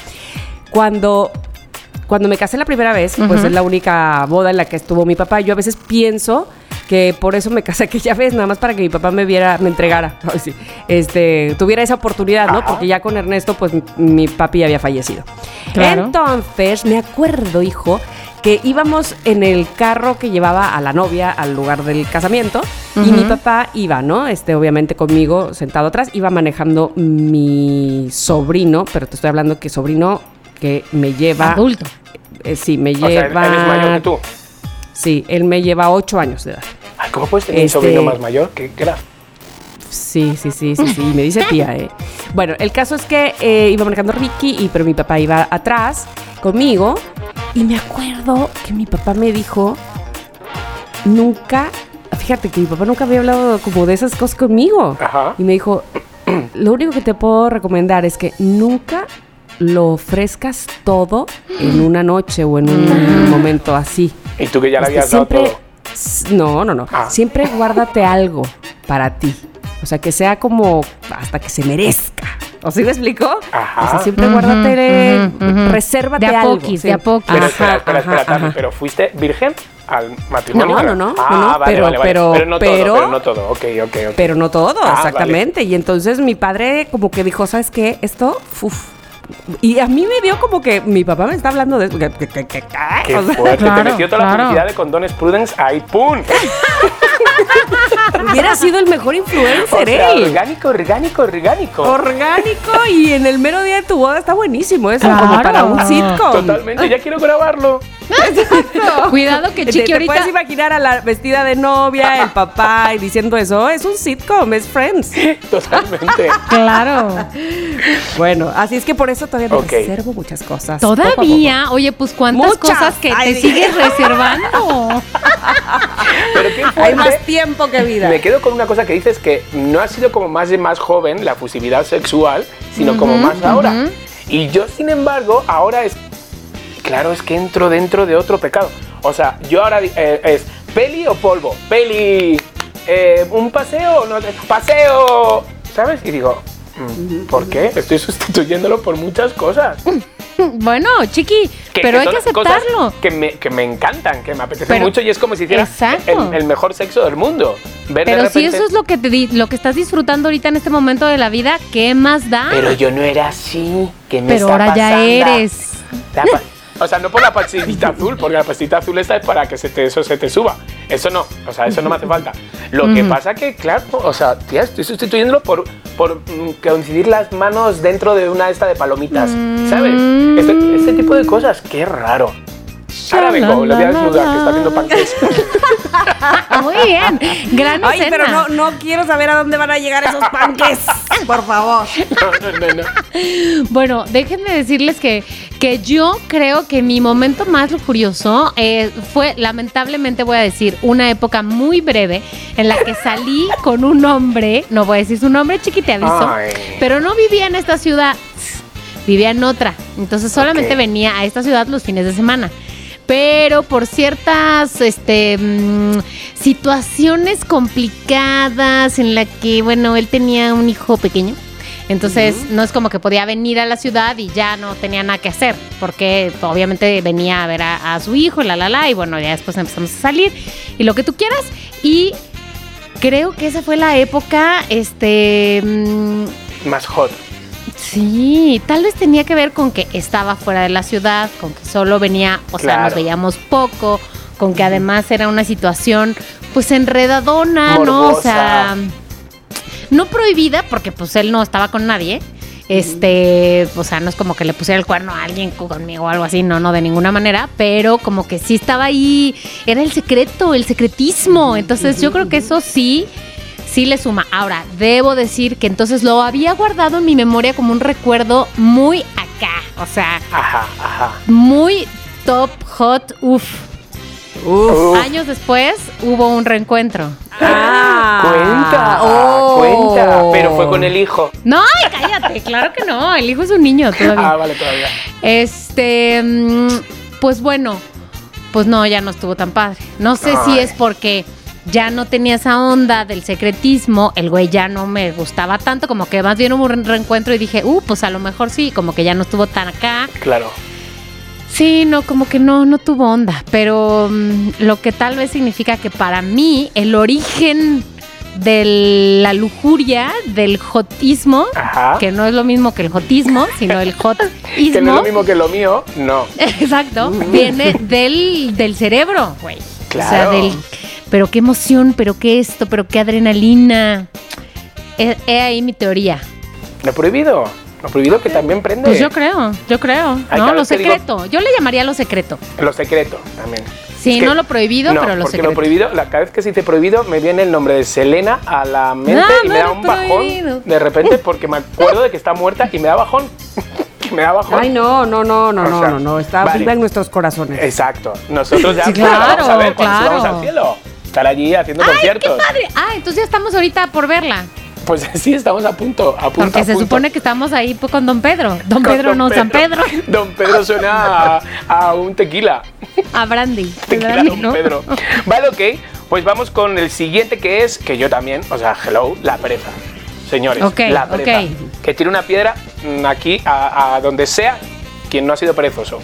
Cuando cuando me casé la primera vez, pues es la única boda en la que estuvo mi papá. Yo a veces pienso que por eso me casé aquella vez, nada más para que mi papá me viera, me entregara, este, tuviera esa oportunidad, ¿no? Ajá. Porque ya con Ernesto, pues mi papi había fallecido. Claro. Entonces, me acuerdo, hijo, que íbamos en el carro que llevaba a la novia al lugar del casamiento y mi papá iba, ¿no? Este, obviamente conmigo, sentado atrás, iba manejando mi sobrino, pero te estoy hablando que sobrino que me lleva... Adulto. Eh, sí, me O sea, lleva... él es mayor que tú. Sí, él me lleva ocho años de edad. Ay, ¿cómo puedes tener Este- un sobrino más mayor? ¿Qué, era? Sí, sí, sí, sí, sí, me dice tía, ¿eh? Bueno, el caso es que eh, iba manejando Ricky, y, pero mi papá iba atrás conmigo y me acuerdo que mi papá me dijo, nunca, fíjate que mi papá nunca había hablado como de esas cosas conmigo. Ajá. Y me dijo, lo único que te puedo recomendar es que nunca lo ofrezcas todo en una noche o en un momento así. Y tú que ya le Este, habías dado todo. No, no, no. Ah. Siempre guárdate algo para ti. O sea, que sea como hasta que se merezca. ¿O sí me explico? Ajá. O sea, siempre guárdate, ujú, ujú. resérvate De a algo. poquis, sí. de a poquis. Pero Ajá, espera, espera, espera, ajá. ¿pero fuiste virgen al matrimonio? No, no, no, Ah, no, no, vale, pero- vale, vale. pero- pero no todo, pero- pero no todo, ok, ok, ok. Pero no todo, Ah, exactamente. Y entonces mi padre como que dijo, ¿sabes qué? Esto, uf. Y a mí me dio como que mi papá me está hablando de eso. que- que- que- que- Qué o sea, fuerte, claro, te metió toda la claro. publicidad de condones Prudence ahí, ¡pum! hubiera sido el mejor O influencer, sea, él. orgánico, orgánico, orgánico. Orgánico y en el mero día de tu boda está buenísimo eso, Claro. como para un sitcom. Totalmente, ya quiero grabarlo. Cuidado que Te- Chiqui te, ahorita. puedes imaginar a la vestida de novia, el papá y diciendo eso, es un sitcom, es Friends. Totalmente. Claro. Bueno, así es que por eso todavía me reservo muchas cosas. Poco Todavía, oye, pues cuántas Muchas. cosas que Ay, te sí. sigues reservando. Pero qué. Hay más tiempo que vida. Me quedo con una cosa que dices que no ha sido como más de más joven la fusividad sexual, sino como más ahora. Y yo, sin embargo, ahora es. Claro, es que entro dentro de otro pecado. O sea, yo ahora eh, es peli o polvo, peli, eh, un paseo, no, paseo, ¿sabes? Y digo, mm, ¿por qué? Estoy sustituyéndolo por muchas cosas. Bueno, Chiqui, Que- pero que hay que aceptarlo. Que me, que me encantan, que me apetecen Pero- mucho y es como si hiciera el, el mejor sexo del mundo. Ver de Pero si eso es lo que te di- lo que estás disfrutando ahorita en este momento de la vida, ¿qué más da? Pero yo no era así. ¿Qué me Pero está ahora ya eres. O sea, no por la pastillita azul, porque la pastillita azul esta es para que se te, eso se te suba. Eso no, o sea, eso no me hace falta. Lo que pasa que, claro, o sea, tía, estoy sustituyéndolo por, por mm, coincidir las manos dentro de una esta de palomitas, ¿sabes? Este, este tipo de cosas, qué raro. Ahora vengo, le voy a desnudar, que está viendo panques. Muy bien. Gran Ay, escena. pero no, no quiero saber a dónde van a llegar esos panques. Por favor. No, no, no, no. Bueno, déjenme decirles que, que yo creo que mi momento más lujurioso eh, fue, lamentablemente voy a decir, una época muy breve en la que salí con un hombre, no voy a decir su nombre, chiqui, te aviso, Ay. pero no vivía en esta ciudad, vivía en otra. Entonces solamente venía a esta ciudad los fines de semana. Pero por ciertas este, mm, situaciones complicadas en la que, bueno, él tenía un hijo pequeño. Entonces, no es como que podía venir a la ciudad y ya no tenía nada que hacer, porque obviamente venía a ver a, a su hijo, la la la, y bueno, ya después empezamos a salir y lo que tú quieras. Y creo que esa fue la época, este. mm, Más hot. Sí, tal vez tenía que ver con que estaba fuera de la ciudad, con que solo venía, o sea, nos veíamos poco, con que además era una situación pues enredadona, ¿no? O sea, no prohibida porque pues él no estaba con nadie. Este, o sea, no es como que le pusiera el cuerno a alguien co- conmigo o algo así, no, no, de ninguna manera, pero como que sí estaba ahí, era el secreto, el secretismo. Entonces yo creo que eso sí, sí le suma. Ahora, debo decir que entonces lo había guardado en mi memoria como un recuerdo muy acá, o sea, Ajá, ajá. muy top, hot, uff. Uf. Uf. Años después hubo un reencuentro. Ah. Cuenta, Oh. cuenta. Pero fue con el hijo. No, ay, cállate, claro que no. El hijo es un niño todavía. Ah, vale, todavía. Este, mm, pues bueno, pues no, ya no estuvo tan padre. No sé si es porque ya no tenía esa onda del secretismo, el güey ya no me gustaba tanto, como que más bien hubo un reencuentro y dije, uh, pues a lo mejor sí, como que ya no estuvo tan acá. Claro. Sí, no, como que no, no tuvo onda, pero mm, lo que tal vez significa que para mí el origen de la lujuria, del jotismo, Ajá. que no es lo mismo que el jotismo, sino el jotismo. Que no es lo mismo que lo mío, no. Exacto, viene del, del cerebro, güey. O sea, Claro. del. Pero qué emoción, pero qué esto, pero qué adrenalina. He, he ahí mi teoría. Lo prohibido. Lo prohibido que también prende. Pues yo creo, yo creo. Ay, no, lo digo- secreto. Yo le llamaría lo secreto. Lo secreto también. Sí, Es que- no lo prohibido, no, pero lo porque secreto. lo prohibido, la, cada vez que se dice prohibido, me viene el nombre de Selena a la mente y me da un bajón de repente porque me acuerdo de que está muerta y me da bajón. me da bajón. Ay, no, no, no, no, O no, sea, no, no. Está vale. viva en nuestros corazones. Exacto. Nosotros ya Sí, la vamos a claro, ver cuando claro. vamos al cielo. Estar allí haciendo ¡Ay, qué conciertos. padre! Ah, entonces ya estamos ahorita por verla. Pues sí, estamos a punto, a punto. Porque a se punto. supone que estamos ahí con Don Pedro. Don Pedro, no, San Pedro. Don Pedro suena a, a un tequila. A Brandy. Tequila Brandy, Don ¿no? Pedro. Vale, ok. Pues vamos con el siguiente que es, que yo también, o sea, hello, la pereza. Señores, Ok, la pereza. ok. Que tire una piedra mm, aquí a, a donde sea quien no ha sido perezoso.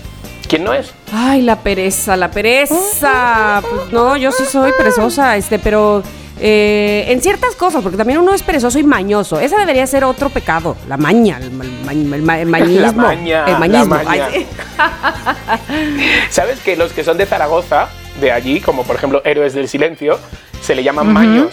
¿Quién no es? Ay, la pereza, la pereza. Pues no, yo sí soy perezosa, este, pero eh, en ciertas cosas, porque también uno es perezoso y mañoso. Ese debería ser otro pecado, la maña, el, ma- el ma- el ma- el mañismo. La maña, el mañismo. la maña. Ay, sí. ¿Sabes que los que son de Zaragoza, de allí, como por ejemplo Héroes del Silencio, se le llaman maños?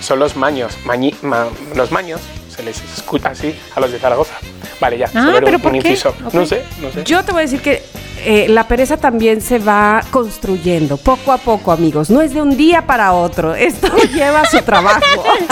Son los maños. Mañi- ma- los maños se les escucha así a los de Zaragoza. Vale, ya. Ah, solo era ¿pero un, por un qué? inciso. Ok. No sé, no sé. Yo te voy a decir que eh, la pereza también se va construyendo poco a poco, amigos. No es de un día para otro. Esto lleva su trabajo.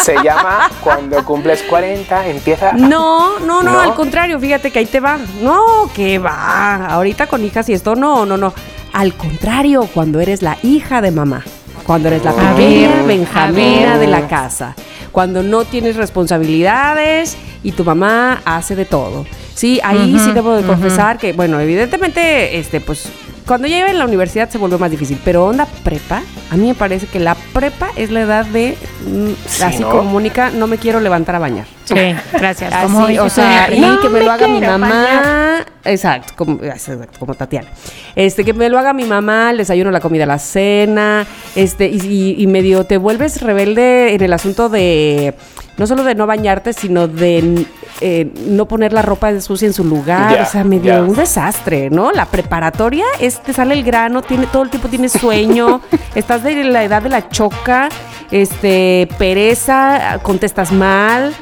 Se llama Cuando cumples 40, empieza. No, no, no, ¿No? al contrario, fíjate que ahí te va. No, que va. Ahorita con hijas y esto, no, no, no. Al contrario, cuando eres la hija de mamá, cuando eres la A pequeña ver, benjamina de la casa, cuando no tienes responsabilidades y tu mamá hace de todo. Sí, ahí sí debo de confesar que, bueno, evidentemente, este, pues, cuando ya iba en la universidad se volvió más difícil, pero onda prepa, a mí me parece que la prepa es la edad de, mm, Sí, así ¿no? como Mónica, no me quiero levantar a bañar. Sí, gracias. Así, Como o sea, y que me lo haga mi mamá. bañar. Exacto, como, exacto, como Tatiana. Este, que me lo haga mi mamá, el desayuno, la comida, la cena. Este, y, y- y medio te vuelves rebelde en el asunto de no solo de no bañarte, sino de eh, no poner la ropa sucia en su lugar. Ya, o sea, medio ya. un desastre, ¿no? La preparatoria es, te sale el grano, tiene, todo el tiempo tienes sueño, estás de la edad de la choca, este, pereza, contestas mal.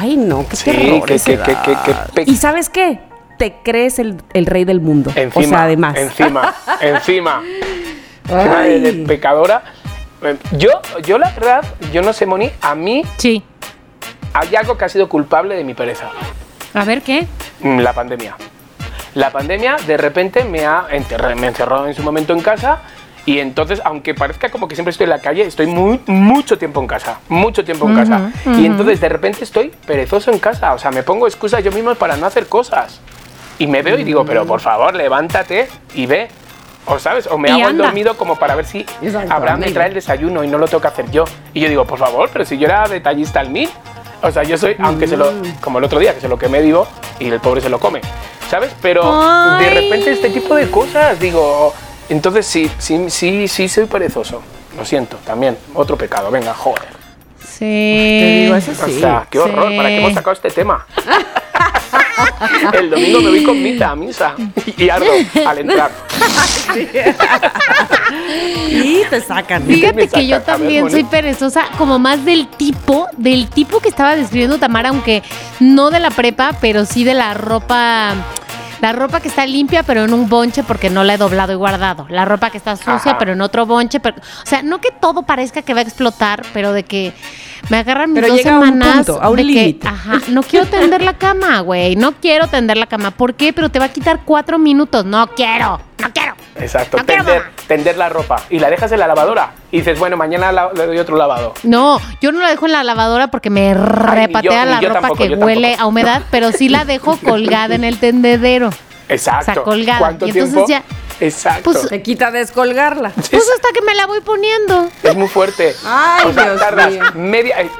Ay, no, qué Sí, terror. ¿Y sabes qué? Te crees el, el rey del mundo. Encima. o sea, además. Encima, encima. De, de pecadora. Yo, yo la verdad, yo no sé, Moni, a mí Sí. Hay algo que ha sido culpable de mi pereza. A ver qué. Mm, La pandemia. La pandemia de repente me ha enterrado, me encerró en su momento en casa y entonces, aunque parezca como que siempre estoy en la calle, estoy muy, mucho tiempo en casa, mucho tiempo en casa. Y entonces de repente estoy perezoso en casa, o sea, me pongo excusas yo mismo para no hacer cosas. Y me veo y digo, pero por favor, levántate y ve. O sabes, o me hago el dormido como para ver si Exacto, Abraham me trae el desayuno y no lo tengo que hacer yo. Y yo digo, por favor, pero si yo era detallista al mil. O sea, yo soy, aunque se lo, como el otro día, que se lo quemé, digo, y el pobre se lo come, ¿sabes? Pero de repente este tipo de cosas, digo, entonces sí, sí, sí, sí soy perezoso. Lo siento, también, otro pecado, venga, joder. Sí. Te digo, eso O sí. sea, qué horror, sí. ¿para qué hemos sacado este tema? el domingo me voy con mita a misa y ardo al entrar. Y te sacan. Fíjate que yo ver, también soy perezosa, como más del tipo, del tipo que estaba describiendo Tamara, aunque no de la prepa, pero sí de la ropa. La ropa que está limpia, pero en un bonche porque no la he doblado y guardado. La ropa que está sucia, Ajá. pero en otro bonche. Pero, o sea, no que todo parezca que va a explotar, pero de que me agarran mis Pero dos llega a un semanas. punto, a un de que, ajá, no quiero tender la cama, güey. No quiero tender la cama. ¿Por qué? Pero te va a quitar cuatro minutos. No quiero, no quiero. Exacto, No tender, la ropa y la dejas en la lavadora y dices, bueno, mañana la- le doy otro lavado. No, yo no la dejo en la lavadora porque me repatea la yo ropa tampoco, que huele tampoco. a humedad, pero sí la dejo colgada en el tendedero. Exacto. O sea, colgada. ¿Cuánto Y entonces tiempo? ya- Exacto. Pues- Se quita descolgarla. Pues hasta que me la voy poniendo. Es muy fuerte. Ay, o sea, Dios tardas mío. media. es-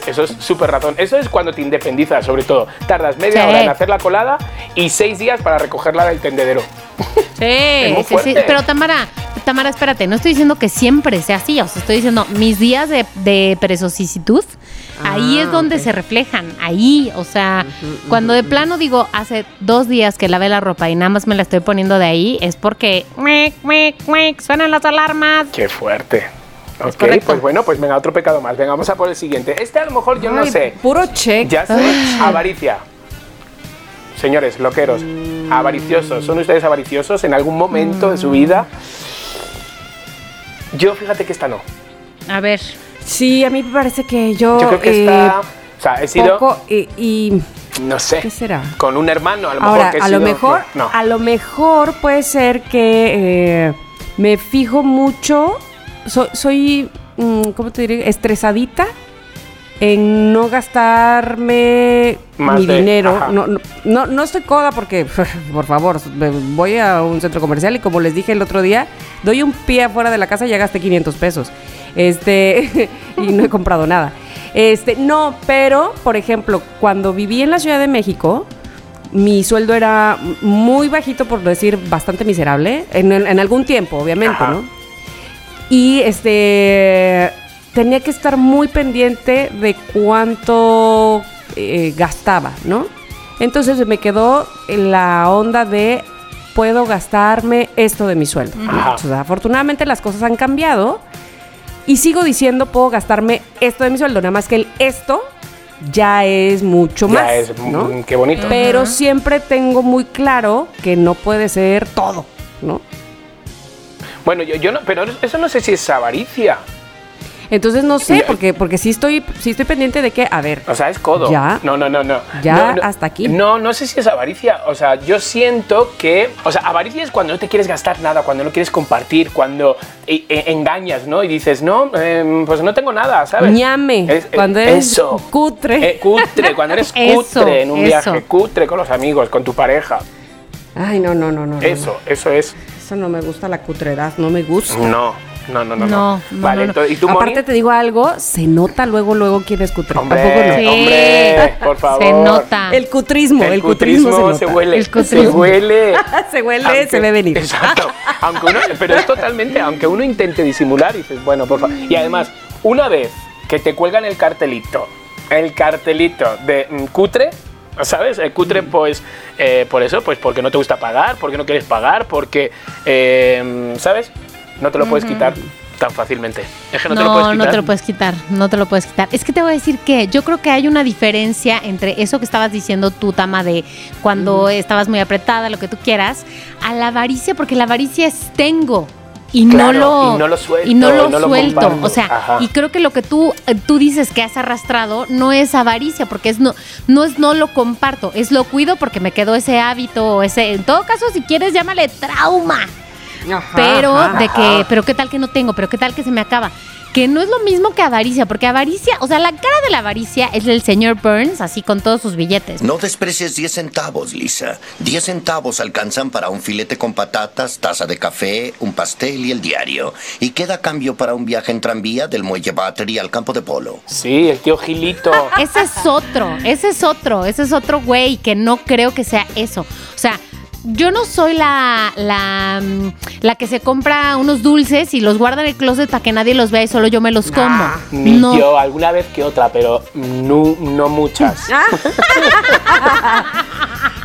es- eso es súper razón. Eso es cuando te independizas, sobre todo. Tardas media Sí. hora en hacer la colada y seis días para recogerla del tendedero. muy Sí, sí, sí. fuerte. Pero Tamara, Tamara, espérate, no estoy diciendo que siempre sea así. O sea, estoy diciendo mis días de, de perezositud, ahí Ah, es donde se reflejan. Ahí, o sea, cuando de plano digo, hace dos días que lavé la ropa y nada más me la estoy poniendo de ahí, es porque muic, muic, muic, suenan las alarmas. Qué fuerte. Ok, correcto. pues bueno, pues venga, otro pecado más. Venga, vamos a por el siguiente. Este a lo mejor yo no sé. Puro check. Ya sé, avaricia. Señores, loqueros, avariciosos. ¿Son ustedes avariciosos en algún momento de su vida? Yo fíjate que esta no. A ver, Sí, a mí me parece que yo. Yo creo que eh, esta... O sea, he sido, poco y, y- no sé, ¿Qué será? con un hermano, a lo mejor Ahora, que he a lo mejor, No, a lo mejor puede ser que eh, me fijo mucho. Soy, soy mm, ¿cómo te diré? Estresadita en no gastarme Más mi de- dinero. No, no, no, no estoy coda porque, por favor, voy a un centro comercial y como les dije el otro día, doy un pie afuera de la casa y ya gasté 500 pesos. Este, y no he comprado nada. Este, no, pero, por ejemplo, cuando viví en la Ciudad de México, mi sueldo era muy bajito, por decir bastante miserable, en, en algún tiempo, obviamente, Ajá. ¿no? Y este tenía que estar muy pendiente de cuánto eh, gastaba, ¿no? Entonces me quedó la onda de puedo gastarme esto de mi sueldo. afortunadamente las cosas han cambiado y sigo diciendo puedo gastarme esto de mi sueldo, nada más que el esto ya es mucho ya más, es, ¿no? mm, qué bonito. Pero siempre tengo muy claro que no puede ser todo, ¿no? Bueno, yo, yo no, pero eso no sé si es avaricia. Entonces no sé, porque, porque sí estoy, sí estoy pendiente de que, a ver, O sea, es codo. Ya. No, no, no, no. Ya, No, no. hasta aquí. No, no sé si es avaricia. O sea, yo siento que. O sea, avaricia es cuando no te quieres gastar nada, cuando no quieres compartir, cuando e- e- engañas, ¿no? Y dices, no, em, pues no tengo nada, ¿sabes? ñame, Es- eh, cuando eres eso. cutre. Eh, cutre, cuando eres Eso, cutre en un eso. viaje, cutre con los amigos, con tu pareja. Ay, no, no, no, no. no. Eso, eso es. Eso no me gusta la cutredad, no me gusta. No, no, no, no. No, no, vale, no, no. entonces, ¿y tú, Moni? Aparte te digo algo, se nota luego, luego quién es cutre. Hombre, Tampoco no. Sí. hombre, por favor. se nota. El cutrismo, el, El cutrismo, cutrismo se, se huele. El Se cutrismo. huele. se huele, Aunque- se ve venir. Exacto. Aunque uno, pero es totalmente, aunque uno intente disimular, dices, bueno, por favor. Y además, una vez que te cuelgan el cartelito, el cartelito de mm, cutre, ¿sabes? El cutre, pues, eh, por eso, pues porque no te gusta pagar, porque no quieres pagar, porque, eh, ¿sabes? No te lo puedes quitar tan fácilmente. Es que no, te lo puedes No, quitar. no te lo puedes quitar, no te lo puedes quitar. Es que te voy a decir que yo creo que hay una diferencia entre eso que estabas diciendo tú, Tama, de cuando estabas muy apretada, lo que tú quieras, a la avaricia, porque la avaricia es tengo. Y Claro, no lo y no lo suelto, y no lo no suelto. o sea, Ajá. y creo que lo que tú eh, tú dices que has arrastrado no es avaricia, porque es no no es no lo comparto, es lo cuido porque me quedó ese hábito ese en todo caso si quieres llámale trauma Ajá, pero ajá. de que, pero qué tal que no tengo, pero qué tal que se me acaba. Que no es lo mismo que avaricia, porque avaricia, o sea, la cara de la avaricia es el señor Burns, así con todos sus billetes. No desprecies 10 centavos, Lisa. 10 centavos alcanzan para un filete con patatas, taza de café, un pastel y el diario. Y queda a cambio para un viaje en tranvía del muelle Battery al campo de polo. Sí, el tío Gilito. Ese es otro, ese es otro, ese es otro güey que no creo que sea eso. O sea, yo no soy la, la, mm, la que se compra unos dulces y los guarda en el closet para que nadie los vea y solo yo me los como. Ni no. yo, alguna vez que otra, pero no, no muchas.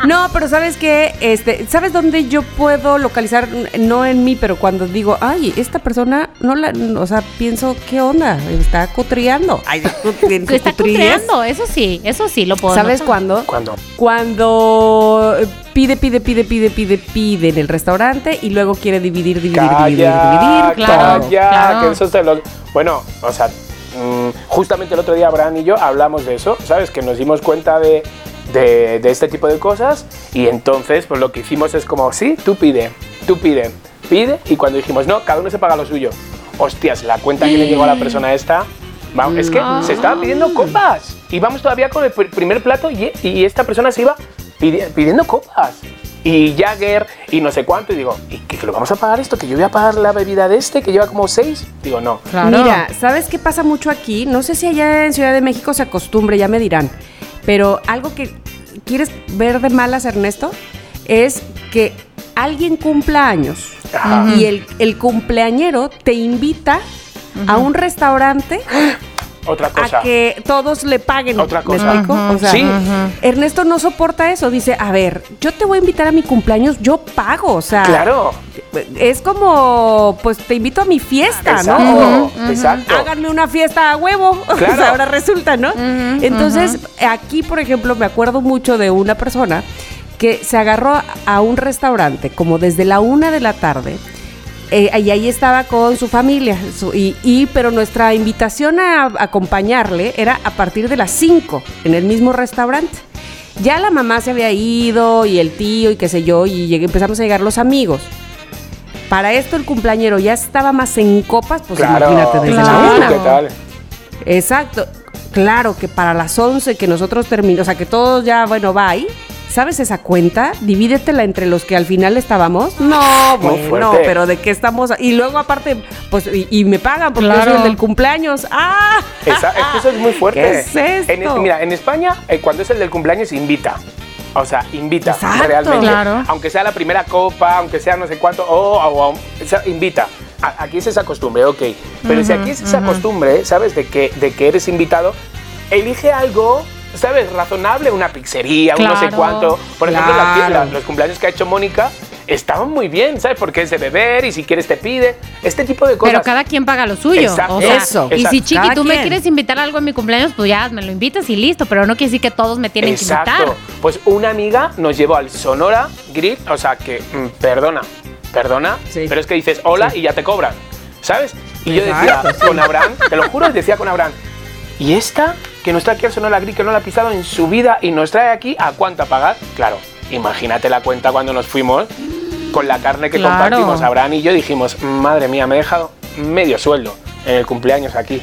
No, pero ¿sabes qué? Este, ¿Sabes dónde yo puedo localizar? No en mí, pero cuando digo, ay, esta persona, no la, o sea, pienso, ¿qué onda? Está cutriando. Ay, está cutreando, eso sí, eso sí lo puedo ¿Sabes notar. cuándo? ¿Cuándo? Cuando pide, pide, pide, pide, pide, pide en el restaurante y luego quiere dividir, dividir, dividir, Calla, dividir. claro, calla, claro. que eso te lo... Bueno, o sea, mm, justamente el otro día Abraham y yo hablamos de eso, ¿sabes? Que nos dimos cuenta de, de, de este tipo de cosas y entonces pues lo que hicimos es como, sí, tú pide, tú pide, pide, y cuando dijimos, no, cada uno se paga lo suyo. Hostias, la cuenta que le llegó a la persona esta, vamos, es que se estaba pidiendo copas. Y vamos todavía con el pr- primer plato y, y esta persona se iba pidi- pidiendo copas. Y Jagger y no sé cuánto. Y digo, ¿y que, lo vamos a pagar esto? ¿Que yo voy a pagar la bebida de este que lleva como seis? Digo, no. Claro. Mira, ¿sabes qué pasa mucho aquí? No sé si allá en Ciudad de México se acostumbre, ya me dirán. Pero algo que quieres ver de malas, Ernesto, es que alguien cumpla años Ajá. y el, el cumpleañero te invita a un restaurante Otra cosa. a que todos le paguen. Otra ¿Me cosa. O sea, Sí. Ernesto no soporta eso. Dice, a ver, yo te voy a invitar a mi cumpleaños, yo pago. O sea, Claro. es como, pues te invito a mi fiesta, Exacto. ¿no? Exacto. háganme una fiesta a huevo. O sea, Claro. ahora resulta, ¿no? Entonces, aquí, por ejemplo, me acuerdo mucho de una persona que se agarró a un restaurante como desde la una de la tarde. Eh, y ahí estaba con su familia, su- y, y- pero nuestra invitación a, acompañarle era a partir de las 5 en el mismo restaurante. Ya la mamá se había ido y el tío y qué sé yo, y llegué- empezamos a llegar los amigos. Para esto el cumpleañero ya estaba más en copas, pues claro. imagínate desde claro. la Sí, una. ¿Qué tal? Exacto. Claro que para las 11 que nosotros terminamos, o sea, que todos ya, bueno, bye. ¿Sabes esa cuenta? Divídetela entre los que al final estábamos. No, bueno, fuerte. pero ¿de qué estamos? Y luego aparte, pues, y, y me pagan porque yo Claro. soy el del cumpleaños. ¡Ah! Esa- es que eso es muy fuerte. ¿Qué es esto? En- mira, en España, eh, cuando es el del cumpleaños, invita. O sea, invita Exacto. realmente. Claro. Aunque sea la primera copa, aunque sea no sé cuánto, o o- o- invita. A- Aquí es esa costumbre, ok. Pero si aquí es esa costumbre, ¿sabes? De que, de que eres invitado, elige algo, ¿sabes? Razonable, una pizzería, un no sé cuánto. Por ejemplo, la- Claro. la- los cumpleaños que ha hecho Mónica estaban muy bien, ¿sabes? Porque es de beber y si quieres te pide. Este tipo de cosas. Pero cada quien paga lo suyo. Exacto. O sea, Eso. Y si. Chiqui, Cada tú me quieres invitar a algo en mi cumpleaños, pues ya me lo invitas y listo. Pero no quiere decir que todos me tienen que Exacto. invitar. Pues una amiga nos llevó al Sonora Grill, o sea que, mm, perdona, perdona, Sí. pero es que dices hola y ya te cobran, ¿sabes? Y yo decía con Abraham, te lo juro, decía con Abraham, ¿y esta que Sonora Grill, que no la ha pisado en su vida y nos trae aquí a cuánto a pagar? Claro, imagínate la cuenta cuando nos fuimos con la carne que Claro. compartimos, Abraham y yo dijimos, madre mía, me he dejado medio sueldo en el cumpleaños aquí.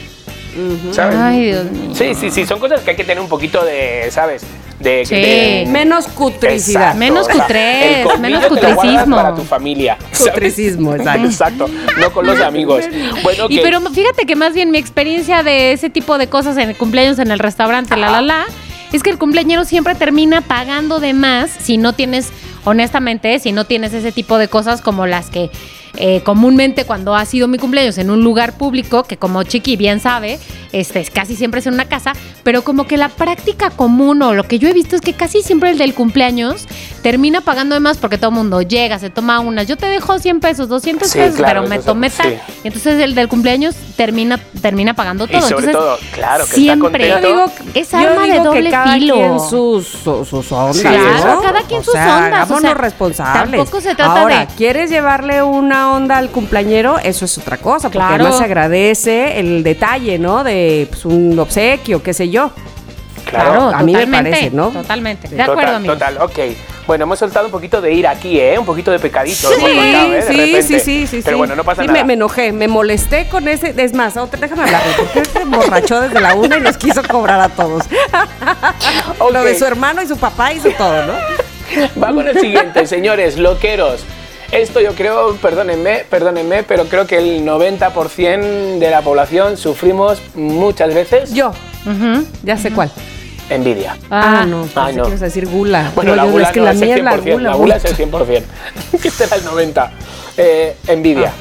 ¿Sabes? Ay, Dios mío. Sí, sí, sí, son cosas que hay que tener un poquito de, ¿sabes? De, Sí. de- Menos cutricidad. Exacto, Menos o sea, cutrés, el colmillo menos cutricismo. para tu familia. Cutricismo, exacto. Exacto, no con los amigos. Bueno, Y pero fíjate que más bien mi experiencia de ese tipo de cosas en el cumpleaños en el restaurante, la la la, es que el cumpleañero siempre termina pagando de más si no tienes, honestamente, si no tienes ese tipo de cosas como las que eh, comúnmente cuando ha sido mi cumpleaños en un lugar público, que como Chiqui bien sabe, este, es casi siempre es en una casa, pero como que la práctica común o lo que yo he visto es que casi siempre el del cumpleaños termina pagando de más porque todo el mundo llega, se toma unas, yo te dejo 100 pesos, 200 Sí, pesos, claro, pero me tomé tal. sí. Y entonces el del cumpleaños termina, termina pagando Y todo. sobre entonces, todo, claro, que está siempre contento. Yo digo, es yo arma de doble que cada filo. quien sus, sus, sus ondas, Sí, Claro, cada quien O sus sea, ondas. o sea, responsables. Tampoco se trata Ahora, de. ¿quieres llevarle una onda al cumpleañero? Eso es otra cosa, porque Claro. además se agradece el detalle, ¿no? De pues, un obsequio, qué sé yo. Claro. a mí me totalmente, parece, ¿no? Totalmente. De Total, acuerdo, amigo. Total, ok. Bueno, hemos soltado un poquito de ir aquí, ¿eh? Un poquito de pecadito. Sí, ¿eh? De sí, repente. sí, sí, sí. Pero bueno, no pasa Sí, nada. Me, me enojé, me molesté con ese. Es más, otra, déjame hablarle, porque se emborrachó desde la una y nos quiso cobrar a todos. Ok. Lo de su hermano y su papá hizo todo, ¿no? Vamos al siguiente, señores, loqueros. Esto yo creo, perdónenme, perdónenme, pero creo que el 90% de la población sufrimos muchas veces Yo, ya sé cuál. envidia. Ah, Ah, no, pensé no. ibas a decir gula. Bueno, No, la gula es que no, la es mía el es la 100%, gula. la gula es el 100%. que este era el 90%. Eh, envidia.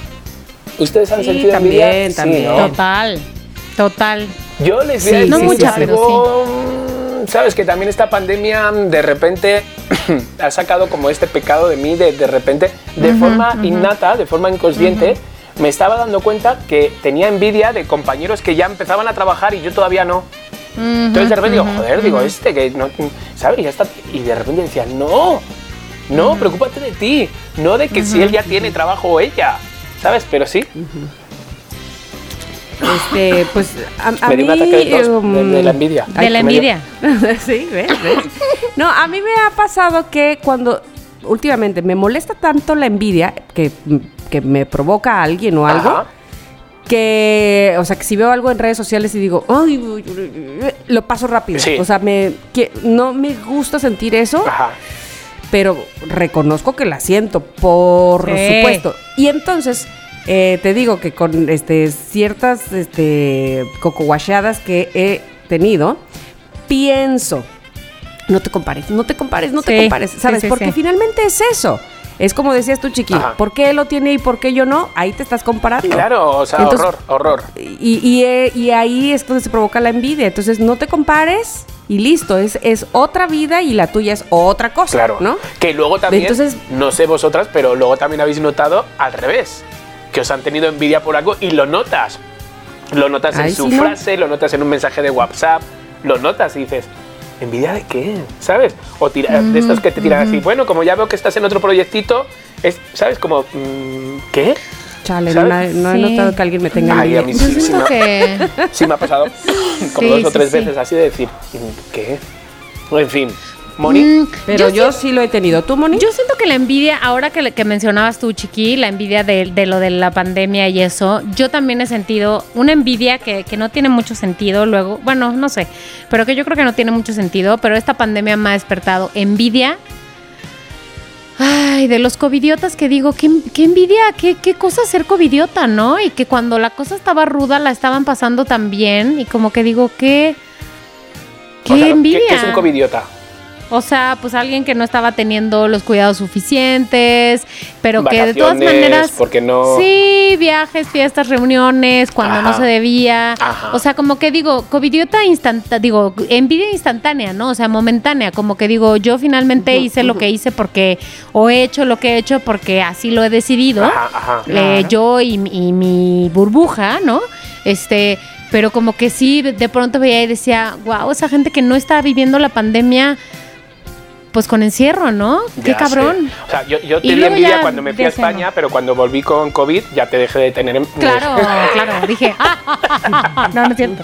¿Ustedes han Sí, sentido también, envidia? Sí, también. ¿no? Total. Total. Yo les voy a Sí, decir no muchas, algo, mm, Sabes que también esta pandemia de repente ha sacado como este pecado de mí, de, de repente, de forma innata, de forma inconsciente, me estaba dando cuenta que tenía envidia de compañeros que ya empezaban a trabajar y yo todavía no. Entonces de repente digo, joder, digo, este que no, ¿sabes? Y, ya está. y de repente decía, no, no, preocúpate de ti, no de que si él ya tiene trabajo o ella, ¿sabes? Pero sí, Este, pues a, a me mí. ataque de, um, de- de la envidia. De la envidia. sí, ¿ves? ¿ves? No, a mí me ha pasado que cuando últimamente me molesta tanto la envidia, que que me provoca a alguien o algo, Ajá. que, o sea, que si veo algo en redes sociales y digo, ay, uy, uy, uy", lo paso rápido. Sí. O sea, me, que, no me gusta sentir eso, Ajá. pero reconozco que la siento, por Sí. supuesto. Y entonces, eh, te digo que con este, ciertas este, que he tenido, pienso, no te compares, no te compares, no te compares, ¿sabes? sí, Porque sí. finalmente es eso. Es como decías tú, Chiqui, Ajá. ¿por qué él lo tiene y por qué yo no? Ahí te estás comparando. Claro, o sea, Entonces, horror, horror. Y, y, eh, y ahí es donde se provoca la envidia. Entonces, no te compares y listo. Es, es otra vida y la tuya es otra cosa. Claro. ¿no? Que luego también, Entonces- no sé vosotras, pero luego también habéis notado al revés. Que os han tenido envidia por algo y lo notas. Lo notas en Ay, su sí, ¿no? frase, lo notas en un mensaje de WhatsApp, lo notas y dices, ¿envidia de qué? ¿Sabes? O tira- de estos que te tiran así, bueno, como ya veo que estás en otro proyectito, es, ¿sabes? Como, mm, ¿qué? Chale, no, he Sí. notado que alguien me tenga Ay, a envidia. mí sí, sí, me- que... Sí me ha pasado como Sí, dos o tres sí. veces así de decir, ¿qué? En fin, Moni, Mm, Pero yo, sí lo he tenido. ¿Tú, Moni? Yo siento que la envidia, ahora que, mencionabas tú, Chiqui, la envidia de, de lo de la pandemia y eso, yo también he sentido una envidia que, que no tiene mucho sentido luego, bueno, no sé, pero que yo creo que no tiene mucho sentido, pero esta pandemia me ha despertado envidia. Ay, de los covidiotas que digo, qué, qué envidia, qué, qué cosa ser covidiota, ¿no? Y que cuando la cosa estaba ruda la estaban pasando tan bien y como que digo, qué, qué o sea, ¿qué- envidia. ¿qué es un covidiota? O sea, pues alguien que no estaba teniendo los cuidados suficientes, pero que de todas maneras... porque no- Sí, viajes, fiestas, reuniones, cuando Ajá. no se debía. Ajá. O sea, como que digo, covidiota instantánea, digo, envidia instantánea, ¿no? O sea, momentánea, como que digo, yo finalmente hice lo que hice porque, o he hecho lo que he hecho porque así lo he decidido. Ajá, ajá. Eh, yo y, y mi burbuja, ¿no? Este, pero como que sí, de pronto veía y decía, wow, esa gente que no está viviendo la pandemia, pues con encierro, ¿no? Qué Ya cabrón. sé. O sea, yo, yo Y te di envidia cuando me fui a España, pero cuando volví con COVID ya te dejé de tener. en- Claro, claro, dije, no, no es cierto.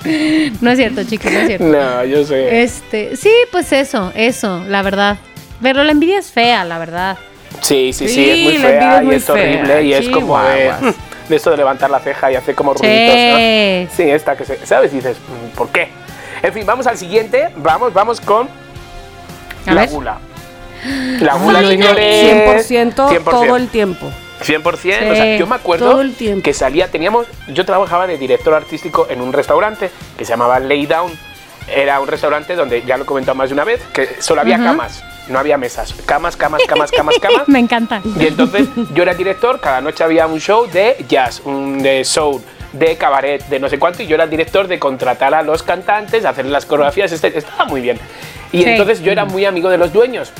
No es cierto, chicos, no es cierto. No, yo sé. Este, sí, pues eso, eso, la verdad. Pero la envidia es fea, la verdad. Sí, sí, sí, Sí, es muy fea es y es horrible y es como de, Chihuahuas. de levantar la ceja y hacer como ruiditos. ¿no? Sí. Sí, esta que se, ¿sabes? Dices, mm, ¿por qué? En fin, vamos al siguiente. Vamos, vamos con la gula. La gula, señores. 100%, todo el tiempo. 100%, o Sí, sea, yo me acuerdo que salía, teníamos, yo trabajaba de director artístico en un restaurante que se llamaba Lay Down. Era un restaurante donde, ya lo he comentado más de una vez, que solo había camas, no había mesas. Camas, camas, camas, camas, camas. Me encanta. Y entonces yo era director, cada noche había un show de jazz, un de soul, de cabaret, de no sé cuánto, y yo era el director de contratar a los cantantes, hacer las coreografías, este, estaba muy bien. Y Sí. entonces yo era muy amigo de los dueños.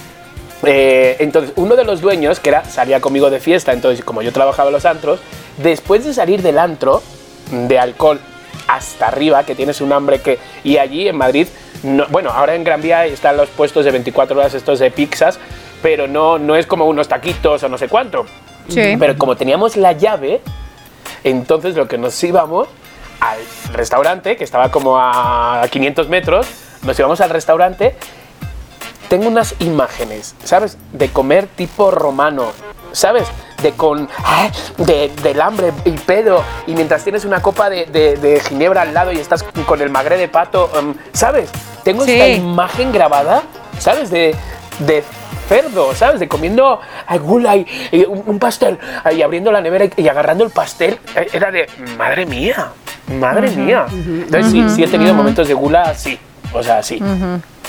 Eh, entonces, uno de los dueños, que era, salía conmigo de fiesta, entonces como yo trabajaba en los antros, después de salir del antro, de alcohol hasta arriba, que tienes un hambre que... Y allí en Madrid, no- bueno, ahora en Gran Vía están los puestos de 24 horas estos de pizzas, pero no, no es como unos taquitos o no sé cuánto. Sí. Pero como teníamos la llave, entonces lo que nos íbamos al restaurante, que estaba como a 500 metros, nos íbamos al restaurante. Tengo unas imágenes, ¿sabes? De comer tipo romano, ¿sabes? De con. ¡ah! De, del hambre y pedo. Y mientras tienes una copa de, de- de ginebra al lado y estás con el magre de pato, um, ¿sabes? Tengo Sí. esta imagen grabada, ¿sabes? De, de cerdo, ¿sabes? De comiendo ay, gula y, y un, un pastel y abriendo la nevera y, y agarrando el pastel. Eh, Era de, madre mía, madre mía. Entonces sí, sí he tenido momentos de gula, sí. O sea, sí.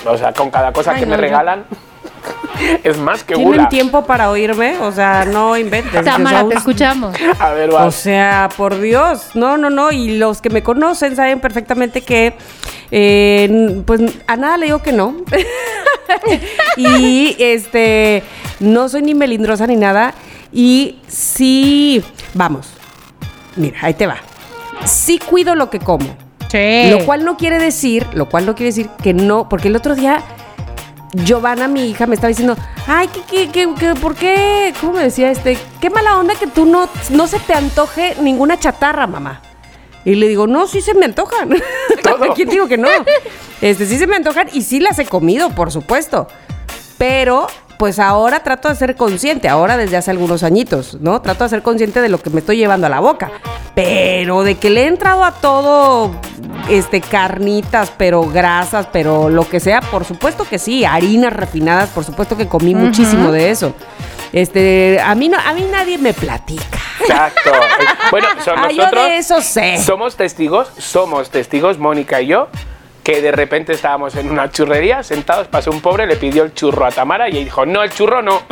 O sea, con cada cosa Ay, que no, me regalan es más que ¿Tienen tiempo para oirme? O sea, no inventes. Tamara, O te escuchamos. A ver, O vas. sea, por Dios, no, no, no. Y los que me conocen saben perfectamente que, eh, pues a nada le digo que no. y este, no soy ni melindrosa ni nada. Y sí, vamos, mira, ahí te va. Sí cuido lo que como. Sí. Lo cual no quiere decir, lo cual no quiere decir que no, porque el otro día Giovanna, mi hija, me estaba diciendo, ay, ¿qué, qué, qué, qué, por qué? ¿Cómo me decía este? Qué mala onda que tú no, no se te antoje ninguna chatarra, mamá. Y le digo, no, sí se me antojan. ¿Quién digo que no? Este, sí se me antojan y sí las he comido, por supuesto. Pero pues ahora trato de ser consciente, ahora desde hace algunos añitos, ¿no? Trato de ser consciente de lo que me estoy llevando a la boca. Pero de que le he entrado a todo, este, carnitas, pero grasas, pero lo que sea, por supuesto que sí, harinas refinadas, por supuesto que comí muchísimo de eso. Este, a mí no, a mí nadie me platica. Exacto. Bueno, son Ah, yo de eso sé. Somos testigos, somos testigos, Mónica y yo, que de repente estábamos en una churrería, sentados, pasó un pobre, le pidió el churro a Tamara y dijo, no, el churro no.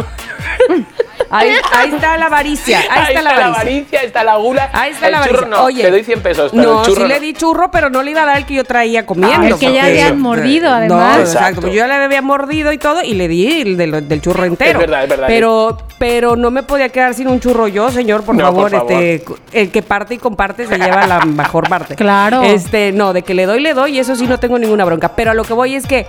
Ahí, ahí está la avaricia, ahí, está, la avaricia. avaricia, está la gula. Ahí está el la churro avaricia. no, Oye, te doy 100 pesos, pero no, el churro sí le di churro, pero no le iba a dar el que yo traía comiendo. Ah, el que ya porque- habían mordido, además. No, exacto. Exacto. porque Yo ya le había mordido y todo y le di el del, del churro entero. verdad, es verdad. Pero, pero no me podía quedar sin un churro yo, señor, por No, favor. por favor. Este, el que parte y comparte se lleva la mejor parte. Claro. Este, no, de que le doy, le doy, y eso sí no tengo ninguna bronca. Pero a lo que voy es que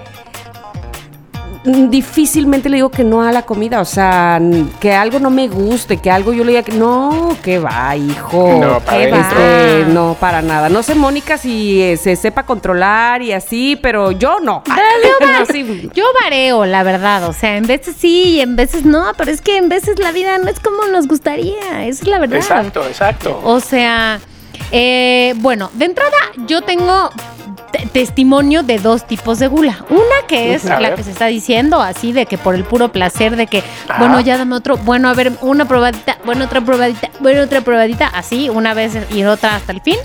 difícilmente le digo que no a la comida, o sea, que algo no me guste, que algo yo le diga que no, que va, hijo. No, para ¿Qué va? Este, no, para nada. No sé, Mónica, si eh, se sepa controlar y así, pero yo no. Yo, No, va- sí. yo vareo, la verdad. O sea, en veces sí y en veces no, pero es que en veces la vida no es como nos gustaría. Esa es la verdad. Exacto, exacto. O sea, eh, bueno, de entrada yo tengo te- testimonio de dos tipos de gula. Una que es A la ver. que se está diciendo, así de que por el puro placer de que, Ajá. bueno, ya dame otro, bueno, a ver, una probadita, bueno, otra probadita, bueno, otra probadita, así, una vez y otra hasta el fin.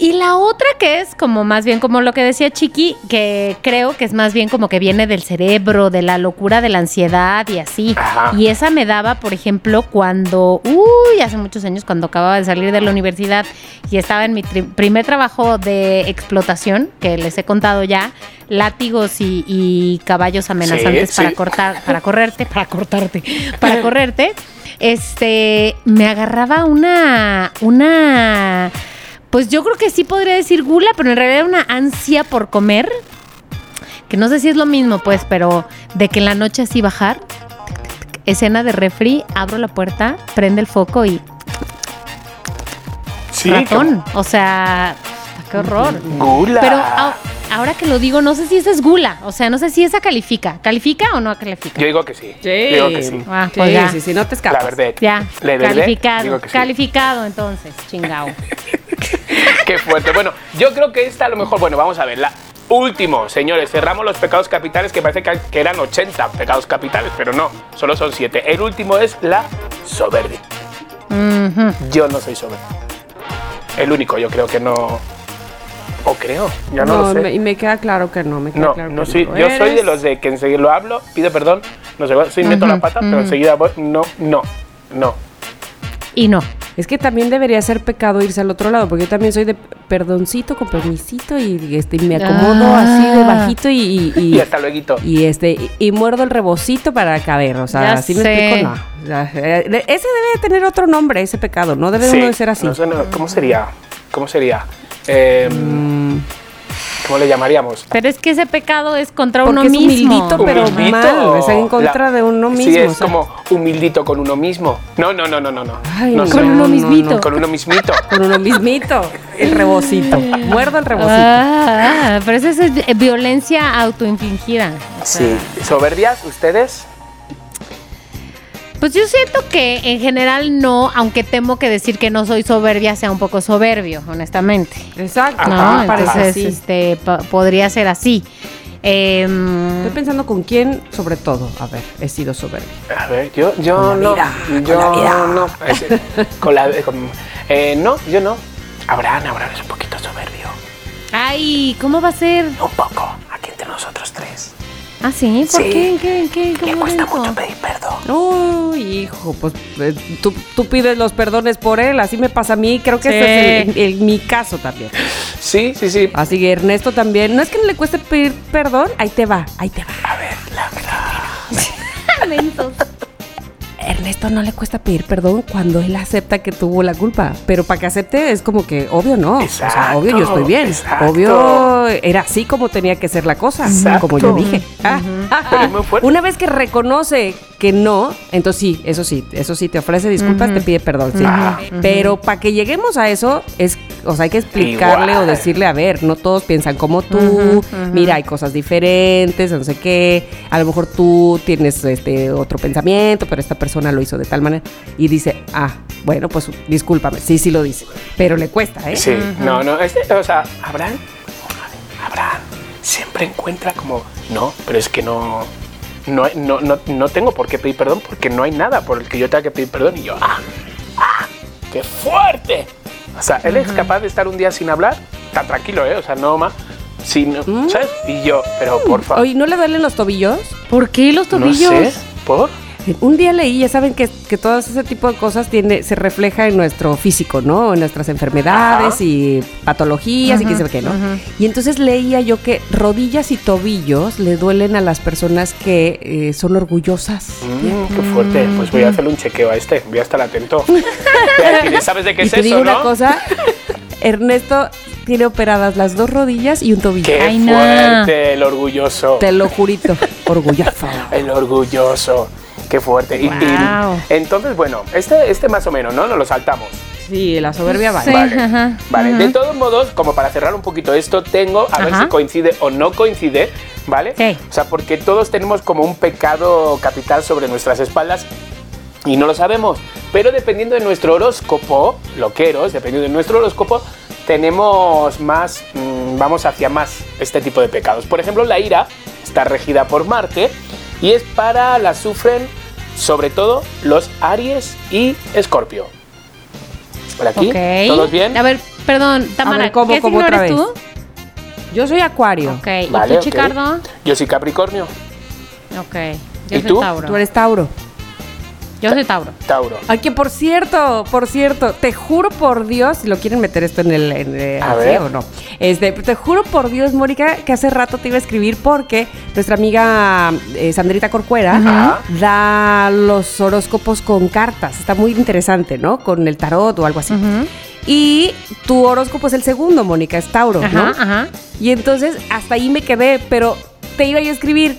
Y la otra que es como más bien como lo que decía Chiqui, que creo que es más bien como que viene del cerebro, de la locura, de la ansiedad y así. Ajá. Y esa me daba, por ejemplo, cuando, uy, hace muchos años, cuando acababa de salir de la universidad y estaba en mi primer trabajo de explotación, que les he contado ya, látigos y, y caballos amenazantes Sí, para sí. cortar, para correrte, para cortarte, para correrte. Este, me agarraba una, una, pues yo creo que sí podría decir gula, pero en realidad una ansia por comer, que no sé si es lo mismo, pues, pero de que en la noche así bajar, escena de refri, abro la puerta, prende el foco y Sí, ratón. O sea, qué horror. Gula. Pero a- ahora que lo digo, no sé si esa es gula. O sea, no sé si esa califica. ¿Califica o no califica? Yo digo que sí. Sí. Digo que sí. Ah, pues Sí, ya. sí, sí, no te La escapas. verdad. Ya, La verdad, calificado. digo que sí. Calificado entonces, chingao. Qué fuerte. Bueno, yo creo que esta a lo mejor, bueno, vamos a verla. Último, señores, cerramos los pecados capitales que parece que, eran 80 pecados capitales, pero no, solo son 7. El último es la soberbia. Yo no soy soberbio. El único, yo creo que no. O creo, ya no, lo sé. y me queda claro que no, me queda no, claro no que soy, yo soy de los de que enseguida lo hablo, pido perdón, no sé, soy meto la pata, pero enseguida voy, no, no, no. Y no. Es que también debería ser pecado irse al otro lado, porque yo también soy de perdoncito con permisito y este, y me acomodo Ah. así de bajito y, y, Y hasta luego. y, este y, y muerdo el rebocito para caber, o sea, Ya así me explico, no. O sea, eh, ese debe tener otro nombre, ese pecado, no debe uno de ser así. no sé, no, ¿Cómo sería? ¿Cómo sería? Eh, Mm. ¿Cómo le llamaríamos? Pero es que ese pecado es contra Porque uno es mismo. humildito, pero Humildito. mal, es en contra La- de uno mismo. Sí, o es sea. como humildito con uno mismo. No, no, no, no, no. no. Ay, no no, soy- Con uno no, mismito. no. Con uno mismito. Con uno mismito, el rebocito. Muerdo el rebocito. Ah, pero eso es eh, violencia autoinfligida. Sí. ¿Soberbias ustedes? Pues yo siento que en general no, aunque temo que decir que no soy soberbia sea un poco soberbio, honestamente. Exacto, Ajá, me parece Entonces, así. este, podría ser así. Em, Estoy pensando con quién, sobre todo, a ver, he sido soberbia. A ver, yo, yo Con la no. vida, con yo la vida. no. Con la, con- eh, no, yo no. Abraham, Abraham es un poquito soberbio. ay, ¿cómo va a ser? Un poco. Aquí entre nosotros tres. Ah, sí, ¿por Sí. qué? ¿Qué, qué, Le cómo cuesta eso? mucho pedir perdón. Uy, hijo, pues eh, tú, tú pides los perdones por él, así me pasa a mí, creo que Sí. ese es el- el- mi caso también. Sí, sí, sí. Así que Ernesto también, no es que no le cueste pedir perdón, ahí te va, ahí te va. A ver, la verdad. Mentos. Ernesto no le cuesta pedir perdón cuando él acepta que tuvo la culpa, pero para que acepte es como que obvio no, o sea, obvio yo estoy bien, exacto. obvio era así como tenía que ser la cosa, Exacto. como yo dije. Ah. Una vez que reconoce que no, entonces sí, eso sí, eso sí, te ofrece disculpas, te pide perdón, sí. Pero para que lleguemos a eso, es, o sea, hay que explicarle Igual. o decirle, a ver, no todos piensan como tú, mira, hay cosas diferentes, no sé qué, a lo mejor tú tienes este otro pensamiento, pero esta persona lo hizo de tal manera. Y dice, ah, bueno, pues discúlpame, sí, sí lo dice, pero le cuesta, ¿eh? Sí, no, no, este, o sea, Abraham, Abraham siempre encuentra como, no, pero es que no, no, no, no, no tengo por qué pedir perdón porque no hay nada por el que yo tenga que pedir perdón. Y yo, ¡ah! ¡ah! ¡Qué fuerte! O sea, él es capaz de estar un día sin hablar, tan tranquilo, ¿eh? O sea, no más, sin, ¿sabes? Y yo, pero por favor, Oye, ¿no le duelen los tobillos? ¿Por qué los no tobillos? sé, ¿por? Un día leí, ya saben que, que todo ese tipo de cosas tiene, se refleja en nuestro físico, ¿no? En nuestras enfermedades Ajá. y patologías y qué sé qué, ¿no? Y entonces leía yo que rodillas y tobillos le duelen a las personas que eh, son orgullosas. Mm, qué fuerte. Pues voy a hacerle un chequeo a este. Voy a estar atento. ¿Sabes de qué y es te digo eso, una no? cosa, Ernesto tiene operadas las dos rodillas y un tobillo. Qué Ay, no. fuerte, el orgulloso. Te lo jurito, orgulloso. El orgulloso. Qué fuerte. Y- y, entonces, bueno, este, este más o menos, ¿no? Nos lo saltamos. Sí, la soberbia. Sí, Vale. ajá, Vale. ajá. De todos modos, como para cerrar un poquito esto, tengo a ver si coincide o no coincide, ¿vale? Sí. O sea, porque todos tenemos como un pecado capital sobre nuestras espaldas y no lo sabemos. Pero dependiendo de nuestro horóscopo, loqueros, dependiendo de nuestro horóscopo, tenemos más, mm, vamos hacia más este tipo de pecados. Por ejemplo, la ira está regida por Marte y es para la sufren sobre todo los Aries y Escorpio. Por aquí. ¿todos bien? A ver, perdón, Tamara, ver, ¿cómo, ¿qué cómo signo otra eres vez? tú? Yo soy acuario. Ok, ¿y Vale, tú. Chicardo? Yo soy Capricornio, Ok, yo ¿Y soy tú? Tauro. Tú eres Tauro. Yo soy Tauro. Tauro. Ay, que por cierto, por cierto, te juro por Dios, si lo quieren meter esto en el, en el- A así ver. o no. Este, te juro por Dios, Mónica, que hace rato te iba a escribir porque nuestra amiga eh, Sandrita Corcuera Ajá. da los horóscopos con cartas. Está muy interesante, ¿no? Con el tarot o algo así. Y tu horóscopo es el segundo, Mónica, es Tauro, Ajá, ¿no? ajá. Y entonces hasta ahí me quedé, pero te iba yo a escribir.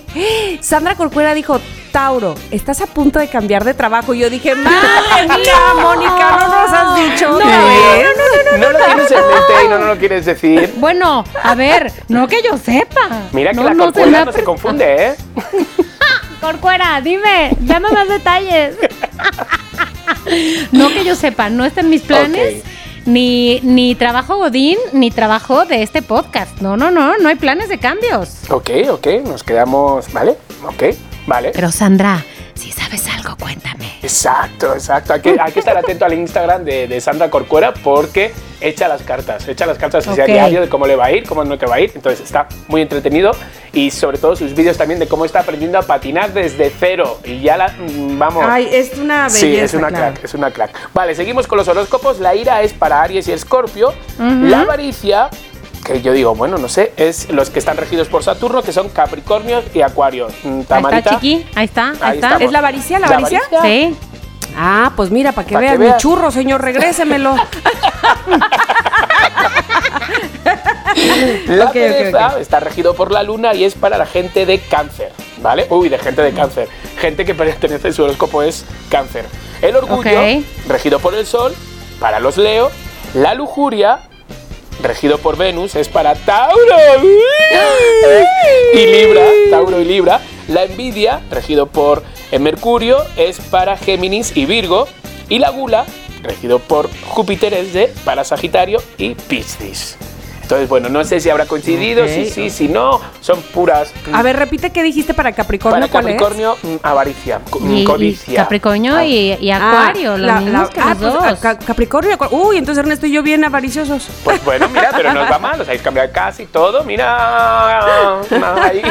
Sandra Corcuera dijo, Tauro, estás a punto de cambiar de trabajo. Y yo dije, madre mía, Mónica, no nos has dicho otra vez. No lo tienes en mente y no nos lo quieres decir. Bueno, a ver, no que yo sepa. Mira que no, la no corcuera no se confunde, ¿eh? Corcuera, dime, dame más detalles. no que yo sepa, no está en mis planes. Ok. Ni, ni trabajo Godín, ni trabajo de este podcast. No, no, no, no hay planes de cambios. Ok, ok, nos quedamos. ¿Vale? Ok, vale. Pero Sandra, si sabes algo, cuéntame. Exacto, exacto. Hay que, hay que estar atento al Instagram de, de Sandra Corcuera porque echa las cartas, echa las cartas así a diario de cómo le va a ir, cómo no te va a ir. Entonces está muy entretenido y sobre todo sus vídeos también de cómo está aprendiendo a patinar desde cero. Y ya la. mm, Vamos. Ay, es una belleza. Sí, es una claro. crack, es una crack. Vale, seguimos con los horóscopos. La ira es para Aries y Escorpio. La avaricia, que yo digo, bueno, no sé, es los que están regidos por Saturno, que son Capricornio y Acuario. Mm, Ahí está, Tamarita. chiqui. Ahí está, ahí, Ahí está. ¿Es la avaricia, la ¿La avaricia? Sí. Ah, pues mira, para que Pa' veas mi churro, señor, regrésemelo. La Ok, ok, pereza ok. está regido por la luna y es para la gente de cáncer, ¿vale? Uy, de gente de cáncer. Gente que pertenece, su horóscopo es cáncer. El orgullo, regido por el sol, para los Leo. La lujuria, regido por Venus, es para Tauro. y Libra, Tauro y Libra. La envidia, regido por eh, Mercurio, es para Géminis y Virgo. Y la gula, regido por Júpiter, es de para Sagitario y Piscis. Entonces, bueno, no sé si habrá coincidido, Ok. si sí, si no, son puras. mm, A ver, repite qué dijiste para Capricornio. para ¿cuál es? Capricornio, mm, avaricia, mm, Y, codicia. Capricornio Ah, y, y Ah, Acuario, los la- mismos la- que ah, los pues, dos. Capricornio. Uy, entonces Ernesto y yo bien avariciosos. Pues bueno, mira, pero no os va mal, os habéis cambiado casi todo, mira. ahí.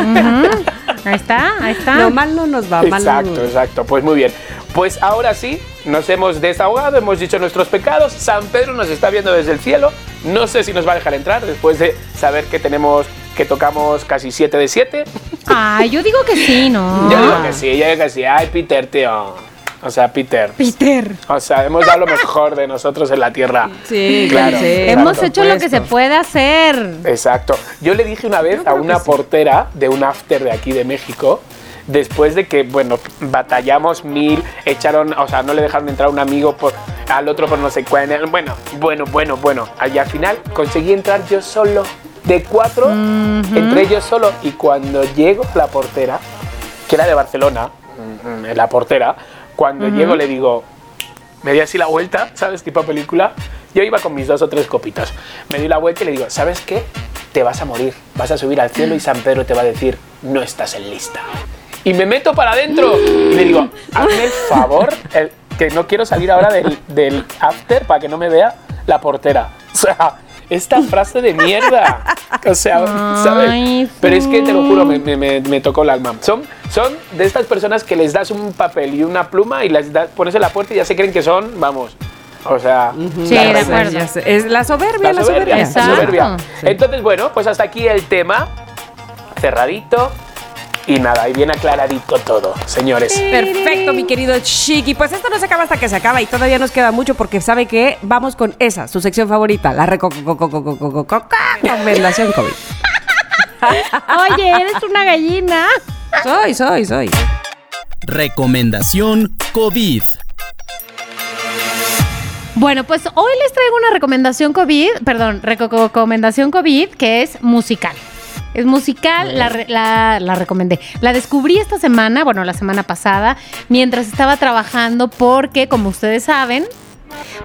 Ahí está, ahí está. No, mal no nos va, mal Exacto, nos- exacto. Pues muy bien. Pues ahora sí, nos hemos desahogado, hemos dicho nuestros pecados. San Pedro nos está viendo desde el cielo. No sé si nos va a dejar entrar después de saber que tenemos, que tocamos casi 7 de 7. Ay, yo digo que sí, ¿no? Yo digo que sí, yo digo que sí. Ay, Peter, tío. O sea, Peter. Peter. O sea, hemos dado lo mejor de nosotros en la tierra. Sí, Claro. sí, Hemos por hecho lo que se puede hacer. Exacto. Yo le dije una vez a una portera de un after de aquí de México, después de que, bueno, batallamos mil, echaron, o sea, no le dejaron entrar a un amigo por, al otro por no sé cuál. Bueno, bueno, bueno, bueno. Y al final conseguí entrar yo solo. De cuatro, entré yo solo. Y cuando llego a la portera, que era de Barcelona, mm, mm, la portera, cuando llego le digo, me di así la vuelta, ¿sabes? Tipo película. Yo iba con mis dos o tres copitas. Me di la vuelta y le digo, ¿sabes qué? Te vas a morir, vas a subir al cielo y San Pedro te va a decir, no estás en lista. Y me meto para adentro y le digo, hazme el favor, el- que no quiero salir ahora del, del after para que no me vea la portera. O sea, esta frase de mierda. O sea, ¿sabes? Ay, Pero es que te lo juro, me, me- me- me tocó el alma. Son, son de estas personas que les das un papel y una pluma y les das, pones en la puerta y ya se creen que son, vamos. O sea, Sí, la de acuerdo. Es la soberbia, La la, soberbia, soberbia. la soberbia. Entonces, bueno, pues hasta aquí el tema. Cerradito. Y nada, y bien aclaradito todo, señores. Perfecto, mi querido Chiqui. Pues esto no se acaba hasta que se acaba y todavía nos queda mucho porque sabe que vamos con esa, su sección favorita, la recomendación COVID. Oye, eres una gallina. Soy, soy, soy. Recomendación COVID. Bueno, pues hoy les traigo una recomendación COVID, perdón, reco- recomendación COVID que es musical. Es musical, la, re- la, la recomendé. La descubrí esta semana, bueno, la semana pasada, mientras estaba trabajando porque, como ustedes saben,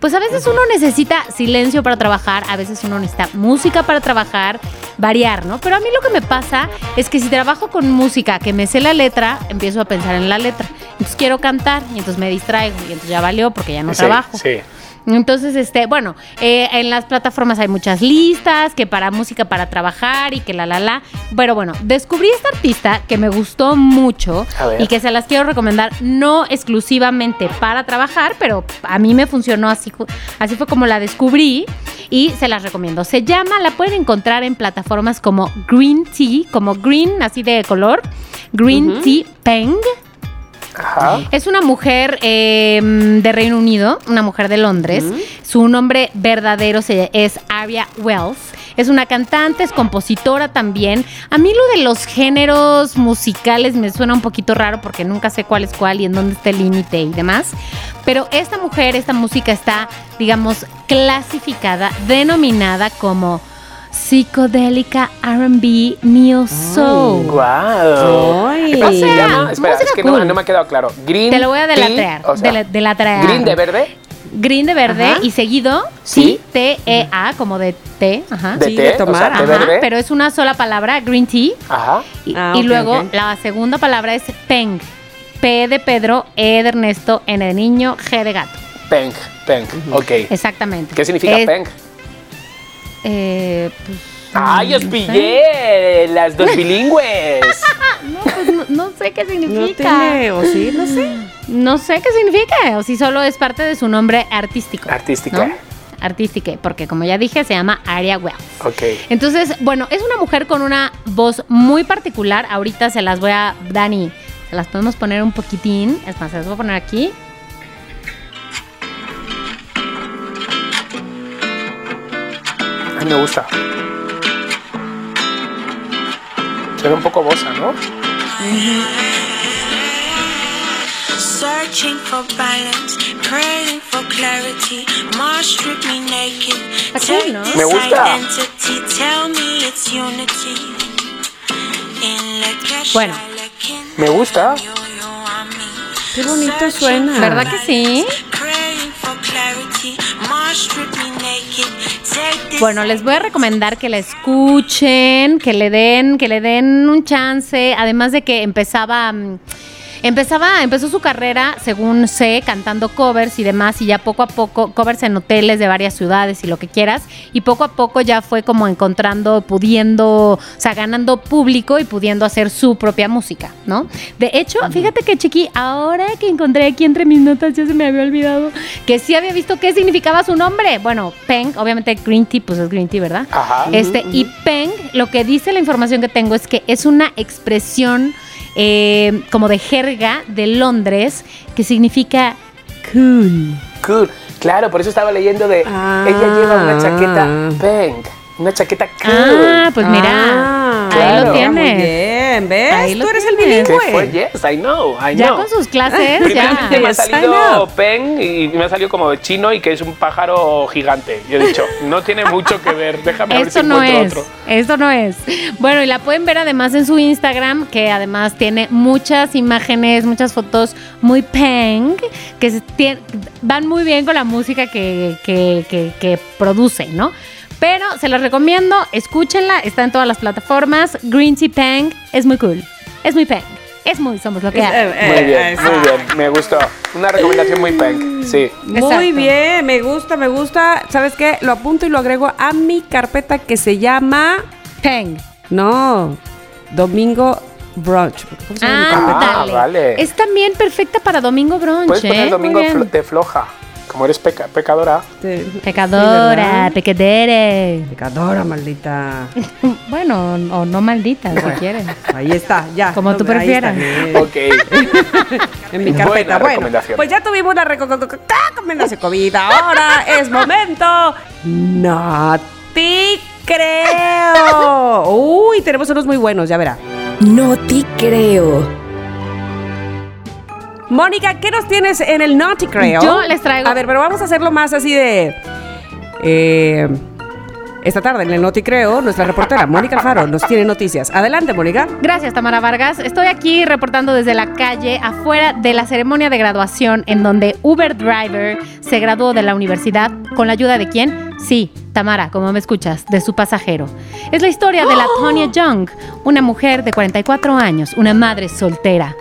pues a veces uno necesita silencio para trabajar, a veces uno necesita música para trabajar, variar, ¿no? Pero a mí lo que me pasa es que si trabajo con música que me sé la letra, empiezo a pensar en la letra. Entonces quiero cantar y entonces me distraigo y entonces ya valió porque ya no Sí, trabajo. Sí. Entonces, este, bueno, eh, en las plataformas hay muchas listas que para música para trabajar y que la la la. Pero bueno, descubrí esta artista que me gustó mucho y que se las quiero recomendar no exclusivamente para trabajar, pero a mí me funcionó así, así fue como la descubrí y se las recomiendo. Se llama, la pueden encontrar en plataformas como Green Tea, como green así de color, Green Tea Peng. Ajá. Es una mujer eh, de Reino Unido, una mujer de Londres. Su nombre verdadero es Aria Wells. Es una cantante, es compositora también. A mí lo de los géneros musicales me suena un poquito raro porque nunca sé cuál es cuál y en dónde está el límite y demás. Pero esta mujer, esta música está, digamos, clasificada, denominada como psicodélica R&B Neo Soul. Guau. Ay. Espera, O se sea, llama, espera, es música que no, cool. no me ha quedado claro. Green Te lo voy a tea, o sea, dele- deletrear. Green de verde, Green de verde Ajá. y seguido, Sí. sí, T-E-A, como de té, ajá. de Sí, té, de o sea, tomar, té ajá, verde. pero es una sola palabra, green tea. Ajá. Y, Ah, y luego la segunda palabra es peng. P de Pedro, E de Ernesto, N de niño, G de gato. Peng, peng. Ok. Exactamente. ¿Qué significa Es- peng? Eh, pues, ¡Ay, os no sé. pillé! Las dos bilingües. No, pues no, no sé qué No significa. tiene, o sí, no sé. No sé qué significa, o si solo es parte de su nombre artístico. Artística. ¿no? Artística, porque como ya dije, se llama Aria Wells. Ok. Entonces, bueno, es una mujer con una voz muy particular. Ahorita se las voy a, Dani, se las podemos poner un poquitín. Es más, se las voy a poner aquí. Me gusta. Se ve un poco bosa, ¿no? Searching for balance, praying for clarity. Mars strip me naked. Está cool, Take ¿no? Me gusta. Bueno. Me gusta. Qué bonito suena. ¿Verdad que sí? Bueno, les voy a recomendar que la escuchen, que le den, que le den un chance. Además de que empezaba. Empezaba, empezó su carrera, según sé, cantando covers y demás, y ya poco a poco, covers en hoteles de varias ciudades y lo que quieras, y poco a poco ya fue como encontrando, pudiendo, o sea, ganando público y pudiendo hacer su propia música, ¿no? De hecho, fíjate que Chiqui, ahora que encontré aquí entre mis notas, ya se me había olvidado, que sí había visto qué significaba su nombre. Bueno, Peng, obviamente Green Tea, pues es Green Tea, ¿verdad? Ajá. Este, y Peng, lo que dice la información que tengo es que es una expresión eh, como de jerga de Londres que significa cool. Cool. Claro, por eso estaba leyendo de. Ah. Ella lleva una chaqueta peng. Una chaqueta cool. Ah, pues mira, Ah, ahí claro. lo Muy tienes. bien, ¿ves? Ahí Tú eres el tienes. ¿Qué bilingüe. fue? Yes, I know, I Ya know. con sus clases, ya. me ha salido. Peng y me ha salido como chino y que es un pájaro gigante. Yo he dicho, no tiene mucho que ver, déjame ver si Esto no encuentro es, otro. esto no es. Bueno, y la pueden ver además en su Instagram, que además tiene muchas imágenes, muchas fotos muy peng, que se van muy bien con la música que, que, que- que produce, ¿no? Pero se las recomiendo, escúchenla, está en todas las plataformas. Green Tea Peng es muy cool, es muy peng, es muy somos lo que Es- hay. eh, eh, Muy bien, eh, muy bien, me gustó. Una recomendación muy Peng, sí. Muy bien, me gusta, me gusta. ¿Sabes qué? Lo apunto y lo agrego a mi carpeta que se llama. Peng. No, Domingo Brunch. ¿Cómo se llama mi Ah, carpeta? Ah, dale. vale. Es también perfecta para domingo brunch. Puedes poner ¿eh? domingo flo- de floja. Como eres peca- pecadora. Sí. Sí, Pecadora, pecadere. Pecadora, maldita. Bueno, o no maldita, si quieres. Ahí está, ya. Como tú prefieras. Ok. En mi Buena carpeta. Bueno, recomendación. pues ya tuvimos co- recomendación COVID. Ahora es momento. No te creo. Uy, tenemos unos muy buenos, ya verá. No te creo. Mónica, ¿qué nos tienes en el te creo? Yo les traigo- A ver, pero vamos a hacerlo más así de. eh, esta tarde en el No te creo, nuestra reportera Mónica Alfaro nos tiene noticias. Adelante, Mónica. Gracias, Tamara Vargas. Estoy aquí reportando desde la calle, afuera de la ceremonia de graduación, en donde Uber Driver se graduó de la universidad con la ayuda de quién? Sí, Tamara, como me escuchas, de su pasajero. Es la historia de la Tonya Young, una mujer de 44 años, una madre soltera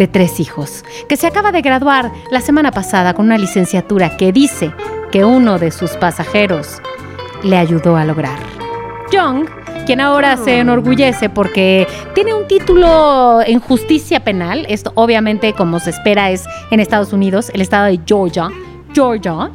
de tres hijos, que se acaba de graduar la semana pasada con una licenciatura que dice que uno de sus pasajeros le ayudó a lograr. Young, quien ahora se enorgullece porque tiene un título en justicia penal, esto obviamente como se espera es en Estados Unidos, el estado de Georgia, Georgia.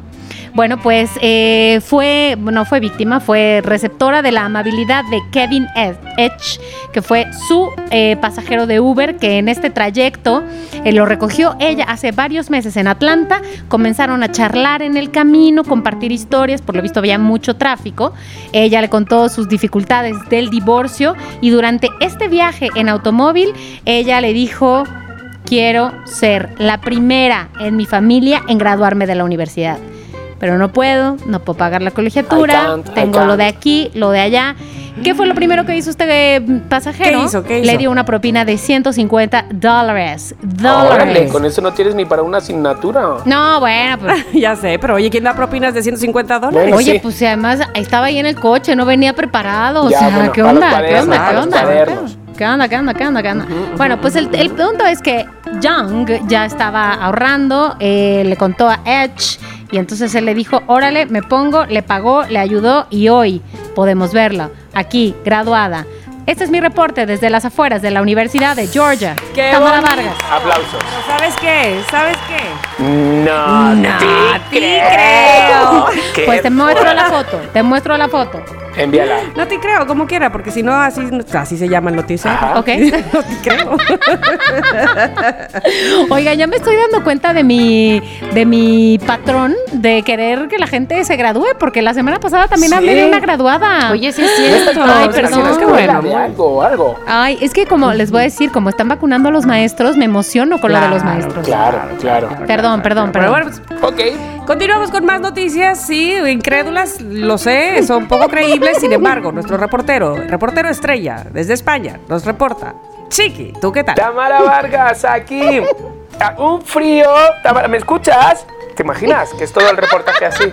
Bueno, pues eh, fue, no fue víctima, fue receptora de la amabilidad de Kevin Ed- Edge, que fue su eh, pasajero de Uber, que en este trayecto eh, lo recogió ella hace varios meses en Atlanta. Comenzaron a charlar en el camino, compartir historias, por lo visto había mucho tráfico. Ella le contó sus dificultades del divorcio y durante este viaje en automóvil, ella le dijo, quiero ser la primera en mi familia en graduarme de la universidad. Pero no puedo, no puedo pagar la colegiatura, tengo lo de aquí, lo de allá. ¿Qué fue lo primero que hizo este eh, pasajero? ¿Qué hizo? ¿Qué Le hizo? dio una propina de 150 dólares. Órale, Dólares. con eso no tienes ni para una asignatura. No, bueno, pues. ya sé, pero oye, ¿quién da propinas de 150 dólares? Bueno, Oye, sí. pues si además estaba ahí en el coche, no venía preparado. O sea, bueno, ¿qué para los onda? ¿Qué onda? ¿Qué onda? ¿Qué onda? ¿Qué onda? ¿Qué onda? ¿Qué onda? Bueno, pues el, el punto es que Young ya estaba ahorrando, eh, le contó a Edge y entonces él le dijo, órale, me pongo, le pagó, le ayudó y hoy podemos verla aquí, graduada. Este es mi reporte desde las afueras de la Universidad de Georgia. ¡Qué Tamara bonito! Vargas. Aplausos. Pero ¿Sabes qué? ¿Sabes qué? No, No te te creo. Qué Pues te muestro la foto, te muestro la foto. Envíala. No te creo, como quiera, porque si no, así, así se llama el noticiero. Ajá. ¿Ok? no te creo. Oiga, ya me estoy dando cuenta de mi, de mi patrón de querer que la gente se gradúe, porque la semana pasada también Sí. hablé de una graduada. Oye, sí cierto. Ay, perdón. Es que bueno, de algo, algo. Ay, es que como les voy a decir, como están vacunando a los maestros, me emociono con lo de los Claro, maestros. Claro, claro. Perdón, perdón, Pero perdón. bueno, pues, Ok. continuamos con más noticias, sí, incrédulas, lo sé, son poco creíbles, sin embargo, nuestro reportero, reportero estrella, desde España, nos reporta. Chiqui, ¿tú qué tal? Tamara Vargas, aquí. Ah, Un frío. Tamara, ¿me escuchas? ¿Te imaginas que es todo el reportaje así?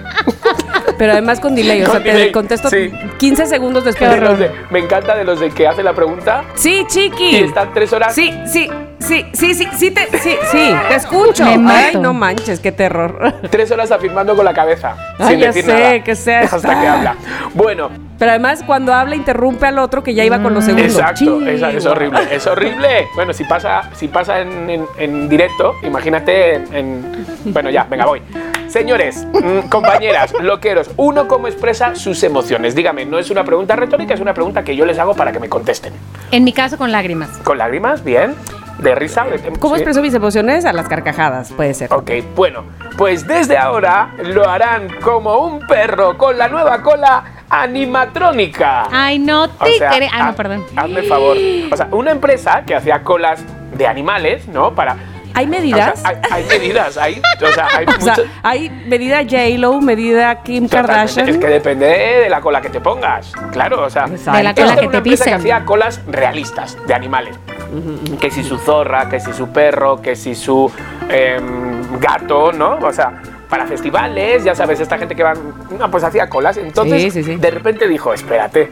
Pero además con delay, o sea, Con te delay, contesto sí. 15 segundos después. De de- me encanta de los de que hace la pregunta Sí, Chiqui. y están tres horas. Sí, sí, sí, sí, sí, sí, te, sí, sí, te escucho. Me Ay, no manches, qué terror. Tres horas afirmando con la cabeza. Ay, sin ya decir sé, nada. que sea Hasta que habla. Bueno, Pero además cuando habla interrumpe al otro que ya iba con los segundos. exacto. Es guau. horrible. Es horrible. Bueno, si pasa, si pasa en, en- en directo, imagínate en, en- Bueno, ya, venga, voy. Señores, mm, compañeras, loqueros, uno cómo expresa sus emociones. Dígame, no es una pregunta retórica, es una pregunta que yo les hago para que me contesten. En mi caso, con lágrimas. ¿Con lágrimas? Bien. ¿De risa? ¿Cómo sí. expreso mis emociones? A las carcajadas, puede ser. Ok, bueno, pues desde ahora lo harán como un perro con la nueva cola animatrónica. Ay, no te O sea. Ah, no, perdón. Hazme el favor. O sea, una empresa que hacía colas de animales, ¿no? Para. ¿Hay o medidas? sea, hay, hay medidas, hay, o sea, hay O sea, hay medida J-Lo, medida Kim. Kardashian. Es que depende de la cola que te pongas. Claro, o sea, Exacto. De la cola que te empresa que pisen. hacía colas realistas de animales. Que si su zorra, que si su perro, que si su em, gato, ¿no? O sea, para festivales, ya sabes, esta gente que van, no, pues hacía colas. Entonces, Sí, sí, sí. de repente dijo, espérate,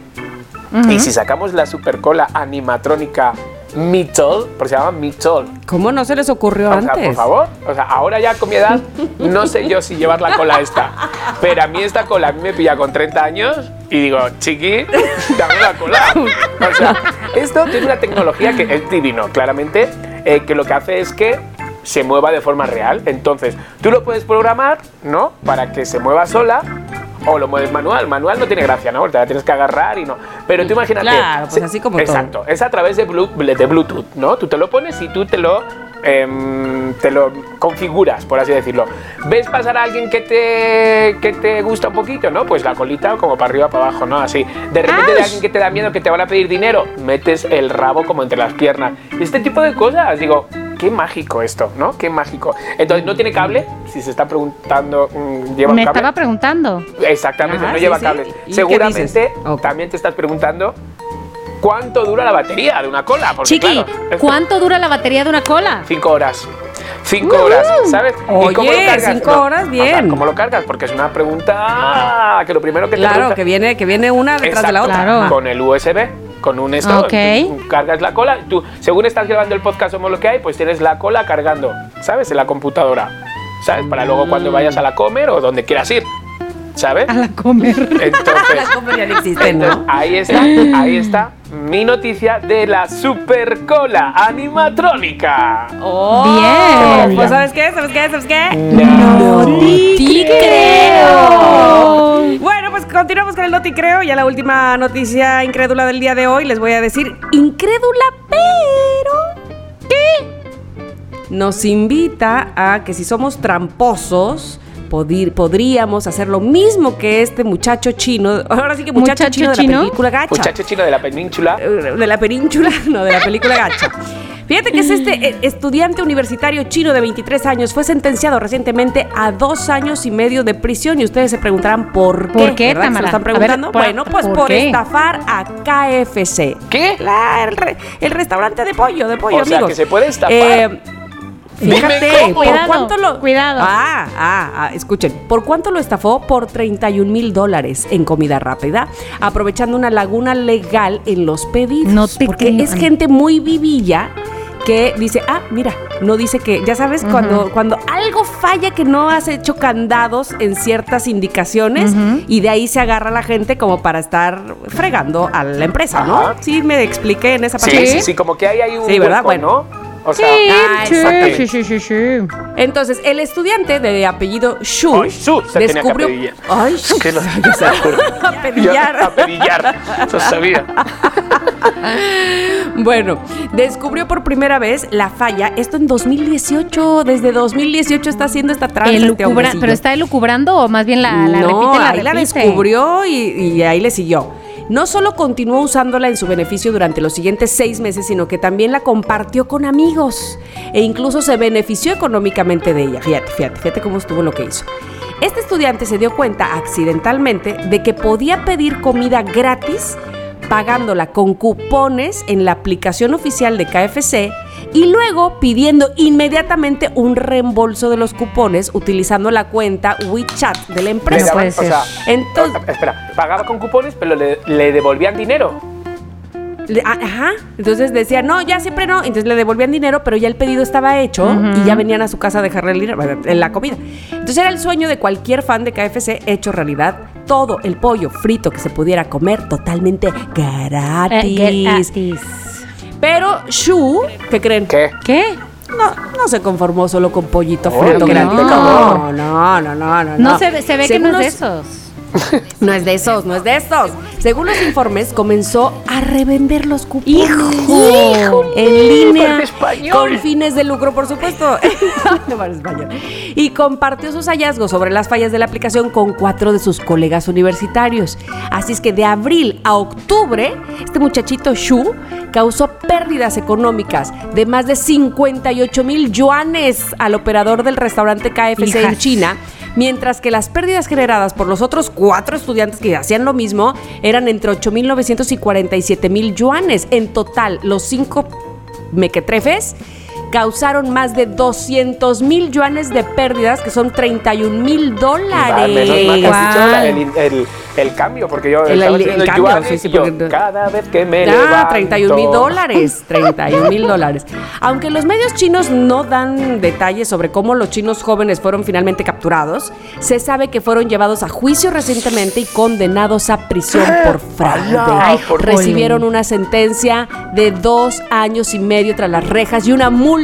y si sacamos la supercola animatrónica Mitchell, porque se llama Mitchell, ¿Cómo no se les ocurrió o sea, antes? por favor. O sea, ahora ya con mi edad, no sé yo si llevar la cola esta. Pero a mí esta cola a mí me pilla con 30 años y digo, chiqui, dame la cola. O sea, esto tiene una tecnología que es divino, claramente, eh, que lo que hace es que se mueva de forma real. Entonces, tú lo puedes programar, ¿no? Para que se mueva sola. O lo mueves manual. Manual no tiene gracia, ¿no? Te la tienes que agarrar y no. Pero tú imagínate. Claro, pues así como todo. Exacto. Es a través de Bluetooth, ¿no? Tú te lo pones y tú te lo, em, te lo configuras, por así decirlo. ¿Ves pasar a alguien que te, que te gusta un poquito, no? Pues la colita como para arriba, para abajo, ¿no? Así. De repente de alguien que te da miedo, que te van a pedir dinero, metes el rabo como entre las piernas. Este tipo de cosas, digo, qué mágico esto, ¿no? Qué mágico. Entonces, ¿no tiene cable? Si se está preguntando, mm, ¿lleva Me cable? estaba preguntando. Exactamente, Ajá, no sí, lleva sí. ¿Y qué Seguramente también te estás preguntando cuánto dura la batería de una cola. Porque, Chiqui, claro, ¿cuánto dura la batería de una cola? Cinco horas. Cinco horas, ¿sabes? Oye, cinco horas, o sea, bien. ¿Cómo lo cargas? Porque es una pregunta que lo primero que te Claro, pregunta- que viene, que viene una detrás de la otra. Claro. Con el USB, con un esto, Ok. tú cargas la cola. Tú, según estás grabando el podcast Somos lo que hay, pues tienes la cola cargando, ¿sabes? En la computadora, ¿sabes? Para luego cuando vayas a la comer o donde quieras ir, ¿sabes? A la comer. Entonces, ya no entonces, ¿no? ahí está, ahí está mi noticia de la supercola animatrónica. Oh, Bien. Pues ¿sabes qué? ¿Sabes qué? ¿Sabes qué? No. ¡Ti creo! Bueno, pues continuamos con el Noti Creo. Ya la última noticia incrédula del día de hoy. Les voy a decir incrédula, pero... ¿Qué? Nos invita a que si somos tramposos... podir- podríamos hacer lo mismo que este muchacho chino. Ahora sí que muchacho, ¿Muchacho chino, de la película Gacha. Muchacho chino de la península. Eh, de la península, no, de la película Gacha. Fíjate que es este eh, estudiante universitario chino de 23 años fue sentenciado recientemente a dos años y medio de prisión y ustedes se preguntarán por qué. ¿Por qué, ¿verdad? ¿Se lo están ver, preguntando? ¿por- bueno, pues por estafar a KFC. ¿Qué? La- el, re- el restaurante de pollo, de pollo, O sea, amigos. que se puede estafar. Eh, Fíjate, cómo. ¿por Cuidado, cuánto lo...? cuidado. Ah, ah, ah, escuchen. ¿Por cuánto lo estafó? Por 31 mil dólares en comida rápida, aprovechando una laguna legal en los pedidos. No te Porque creo. es gente muy vivilla que dice, ah, mira, no dice que, ya sabes, cuando, cuando algo falla que no has hecho candados en ciertas indicaciones y de ahí se agarra la gente como para estar fregando a la empresa, ¿no? Ajá. Sí, me expliqué en esa parte. Sí, sí, sí, como que hay ahí un Sí, ¿verdad? hueco, Bueno. ¿no? O sea, Sí, sí, sí, sí, sí. Entonces, el estudiante de apellido Shu Ay, Shu, se tenía que descubrió. Ay, que no yo sé. Apellidar. Yo- apellidar. Lo sabía. Bueno, descubrió por primera vez la falla. Esto en 2018. Desde 2018 está haciendo esta tranza. este. ¿Pero está elucubrando o más bien la, la no, repite, la ahí la descubrió y, y ahí le siguió. No solo continuó usándola en su beneficio durante los siguientes seis meses, sino que también la compartió con amigos e incluso se benefició económicamente de ella. Fíjate, fíjate, fíjate cómo estuvo lo que hizo. Este estudiante se dio cuenta accidentalmente de que podía pedir comida gratis pagándola con cupones en la aplicación oficial de KFC y luego pidiendo inmediatamente un reembolso de los cupones utilizando la cuenta WeChat de la empresa. daban- o sea, Entonces- espera, pagaba con cupones, pero le, le devolvían dinero. Ah, Ajá, entonces decía, no, ya siempre no, entonces le devolvían dinero, pero ya el pedido estaba hecho y ya venían a su casa a dejarle el dinero, en la comida. Entonces era el sueño de cualquier fan de KFC hecho realidad. Todo el pollo frito que se pudiera comer totalmente Eh, gratis. Pero Shu, ¿qué creen? ¿Qué? ¿Qué? No, no se conformó solo con pollito frito. No, no, no, no, no. No, se, ve- se ve que no es de esos. No es de esos, no es de esos. Según los informes, comenzó a revender los cupones ¡Hijo! en línea con fines de lucro, por supuesto. No español. Y compartió sus hallazgos sobre las fallas de la aplicación con cuatro de sus colegas universitarios. Así es que de abril a octubre, este muchachito Shu causó pérdidas económicas de más de 58 mil yuanes al operador del restaurante KFC en. China mientras que las pérdidas generadas por los otros cuatro estudiantes que hacían lo mismo eran entre 8.900 y 47.000 yuanes. En total, los cinco mequetrefes causaron más de 200 mil yuanes de pérdidas, que son 31 mil dólares. menos mal que has dicho Guau. la- el, el- el cambio, porque yo El- estaba cambio, yuanes sí, sí, y yo, porque- cada vez que me Ah, levanto. 31 mil dólares, 31 mil dólares. Aunque los medios chinos no dan detalles sobre cómo los chinos jóvenes fueron finalmente capturados, se sabe que fueron llevados a juicio recientemente y condenados a prisión por fraude. Ay, por Recibieron una sentencia de dos años y medio tras las rejas y una multa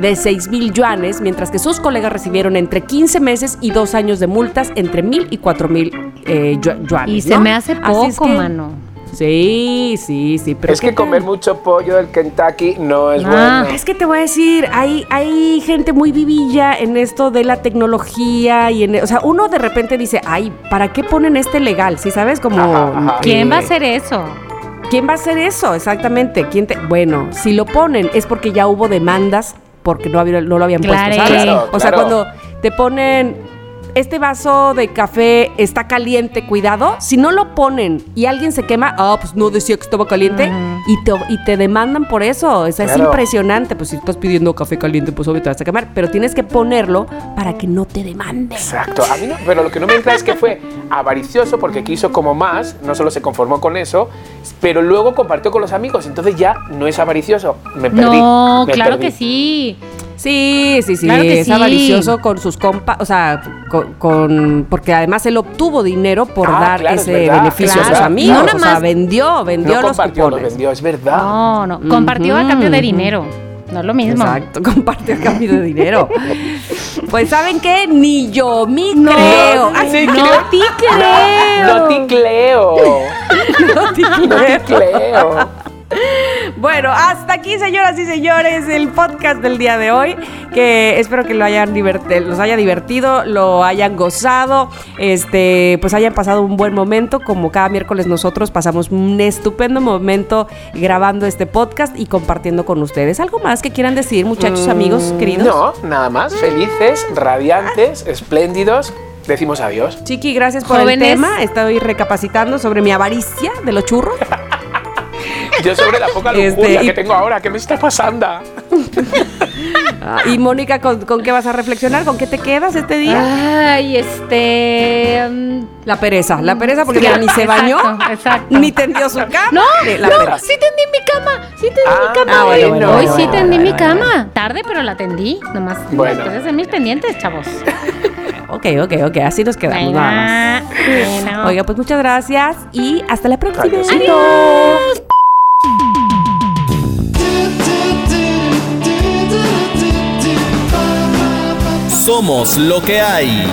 de 6 mil yuanes, mientras que sus colegas recibieron entre 15 meses y dos años de multas entre mil y cuatro mil eh, yu- yuanes. Y se ¿no? me hace es poco, que- mano. Sí, sí, sí. Pero es que comer mucho pollo del Kentucky no es Ah. bueno. Es que te voy a decir, hay, hay gente muy vivilla en esto de la tecnología y en, o sea, uno de repente dice, ay, ¿para qué ponen este legal? Si sabes como Ajá, ajá. ¿Quién va a hacer eso? ¿Quién va a hacer eso? Exactamente. ¿Quién te, bueno, si lo ponen es porque ya hubo demandas porque no, había- no lo habían Claro. puesto, ¿sabes? Claro, o sea, claro. cuando te ponen este vaso de café está caliente, cuidado. Si no lo ponen y alguien se quema, ah, pues no decía que estaba caliente y, te, y te demandan por eso. O sea, es impresionante. Pues si estás pidiendo café caliente, pues obvio te vas a quemar. Pero tienes que ponerlo para que no te demanden. Exacto, a mí no, pero lo que no me entra es que fue avaricioso porque quiso como más, no solo se conformó con eso, pero luego compartió con los amigos, entonces ya no es avaricioso. Me perdí. No, me claro perdí. que sí. Sí, sí, sí, Claro que es sí. avaricioso con sus compas, o sea, con, con- porque además él obtuvo dinero por Ah, dar claro, es ese verdad, beneficio a sus claro. amigos, No nada o sea, vendió, vendió No los compartió, lo cupones. vendió, es verdad. No, no. Compartió a cambio de dinero. No es lo mismo. Exacto, compartió a cambio de dinero. pues saben qué, ni yo me No, creo. no, Ay, sí, no creo. te creo. No te creo. No No te creo. Bueno, hasta aquí, señoras y señores, el podcast del día de hoy. Que espero que lo hayan los haya divertido, lo hayan gozado, este, pues hayan pasado un buen momento. Como cada miércoles nosotros pasamos un estupendo momento grabando este podcast y compartiendo con ustedes. ¿Algo más que quieran decir, muchachos, amigos, queridos? No, nada más. Felices, radiantes, espléndidos. Decimos adiós. Chiqui, gracias por Jóvenes. el tema. Estoy recapacitando sobre mi avaricia de los churros. Yo sobre la poca Este, lujuria y- que tengo ahora, ¿qué me está pasando? Ah, y Mónica, ¿con, con qué vas a reflexionar? ¿Con qué te quedas este día? Ay, este. mm, La pereza, la pereza porque Sí, mira, ni se bañó, exacto, exacto. ni tendió su cama. No, la no, pereza. sí tendí mi cama, sí tendí Ah, mi cama. ah, bueno, hoy. bueno, hoy bueno, sí bueno, tendí bueno, mi bueno, cama. Tarde, pero la tendí. Nomás Bueno. después de hacer mis pendientes, chavos. Ok, ok, ok, así nos quedamos nada más. Bueno, bueno. Oiga, pues muchas gracias y hasta la próxima. Adiósito. Somos lo que hay.